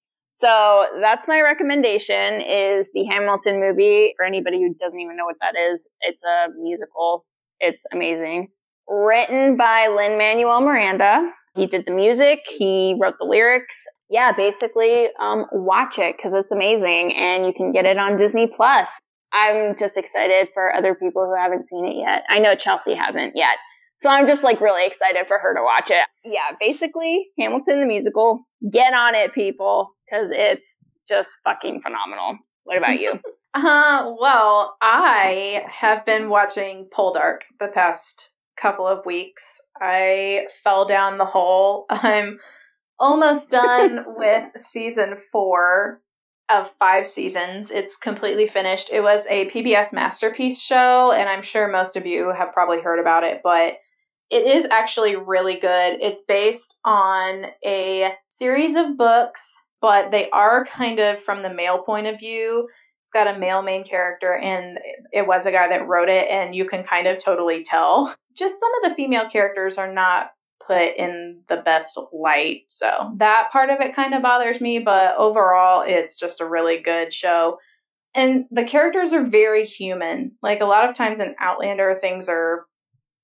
So that's my recommendation is the Hamilton movie. For anybody who doesn't even know what that is, it's a musical. It's amazing. Written by Lin Manuel Miranda. He did the music. He wrote the lyrics. Yeah, basically, um, watch it because it's amazing and you can get it on Disney Plus. I'm just excited for other people who haven't seen it yet. I know Chelsea hasn't yet. So I'm just like really excited for her to watch it. Yeah, basically, Hamilton the musical. Get on it, people, because it's just fucking phenomenal. What about you? *laughs* uh, well, I have been watching Poldark the past couple of weeks. I fell down the hole. *laughs* I'm almost done *laughs* with season four of five seasons. It's completely finished. It was a PBS masterpiece show, and I'm sure most of you have probably heard about it, but it is actually really good. It's based on a series of books, but they are kind of from the male point of view. It's got a male main character, and it was a guy that wrote it, and you can kind of totally tell. Just some of the female characters are not put in the best light. So that part of it kind of bothers me, but overall, it's just a really good show. And the characters are very human. Like a lot of times in Outlander, things are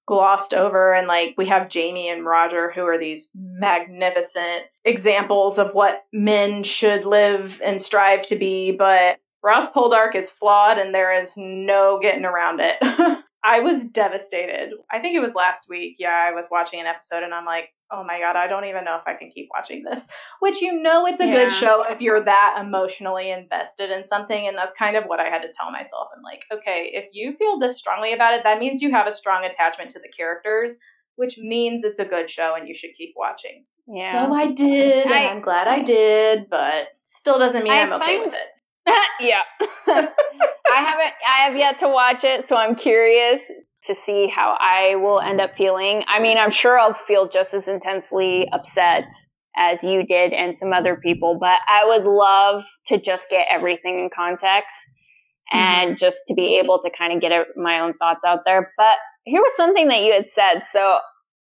glossed over and like we have Jamie and Roger who are these magnificent examples of what men should live and strive to be but Ross Poldark is flawed and there is no getting around it. *laughs* I was devastated. I think it was last week. Yeah, I was watching an episode and I'm like, oh my God, I don't even know if I can keep watching this. Which you know it's a yeah. good show if you're that emotionally invested in something. And that's kind of what I had to tell myself. I'm like, okay, if you feel this strongly about it, that means you have a strong attachment to the characters, which means it's a good show and you should keep watching. Yeah. So I did, I, and I'm glad I did, but still doesn't mean I am okay with it. *laughs* yeah. *laughs* I haven't I have yet to watch it, so I'm curious to see how I will end up feeling. I mean, I'm sure I'll feel just as intensely upset as you did and some other people, but I would love to just get everything in context and mm-hmm. just to be able to kind of get my own thoughts out there. But here was something that you had said. So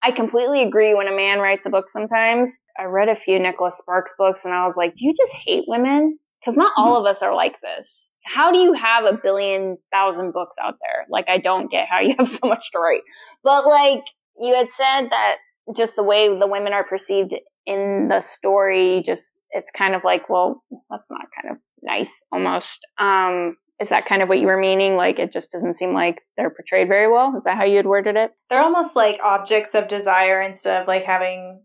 I completely agree when a man writes a book sometimes. I read a few Nicholas Sparks books and I was like, do you just hate women? Because not all mm-hmm. of us are like this. How do you have a billion thousand books out there? Like, I don't get how you have so much to write. But like, you had said that just the way the women are perceived in the story, just, it's kind of like, well, that's not kind of nice almost. Um, is that kind of what you were meaning? Like, it just doesn't seem like they're portrayed very well. Is that how you had worded it? They're almost like objects of desire instead of like having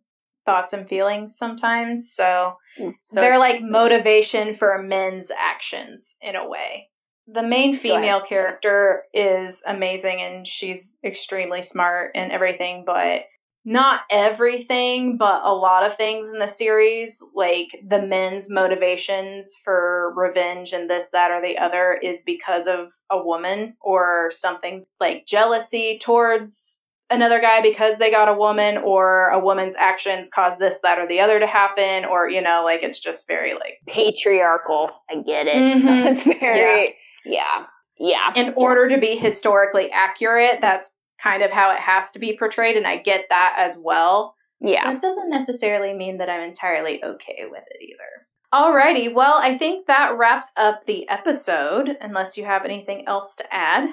thoughts and feelings sometimes. So, mm, so they're like motivation for men's actions in a way. The main female character is amazing and she's extremely smart and everything, but not everything, but a lot of things in the series, like the men's motivations for revenge and this, that, or the other, is because of a woman or something like jealousy towards another guy because they got a woman or a woman's actions cause this that or the other to happen or you know like it's just very like patriarchal i get it mm-hmm. *laughs* it's very yeah. yeah yeah in order to be historically accurate that's kind of how it has to be portrayed and i get that as well yeah that doesn't necessarily mean that i'm entirely okay with it either Alrighty, well, I think that wraps up the episode, unless you have anything else to add.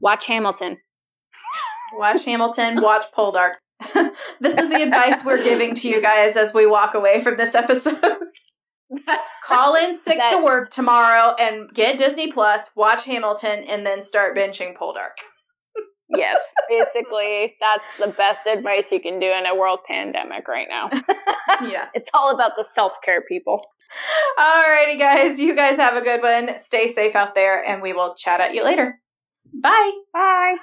Watch Hamilton. Watch Hamilton, watch Poldark. *laughs* this is the advice we're giving to you guys as we walk away from this episode. *laughs* Call in sick That's... to work tomorrow and get Disney Plus, watch Hamilton, and then start benching Poldark. yes, basically, that's the best advice you can do in a world pandemic right now. *laughs* yeah. It's all about the self care, people. Alrighty, guys. You guys have a good one. Stay safe out there, and we will chat at you later. Bye. Bye.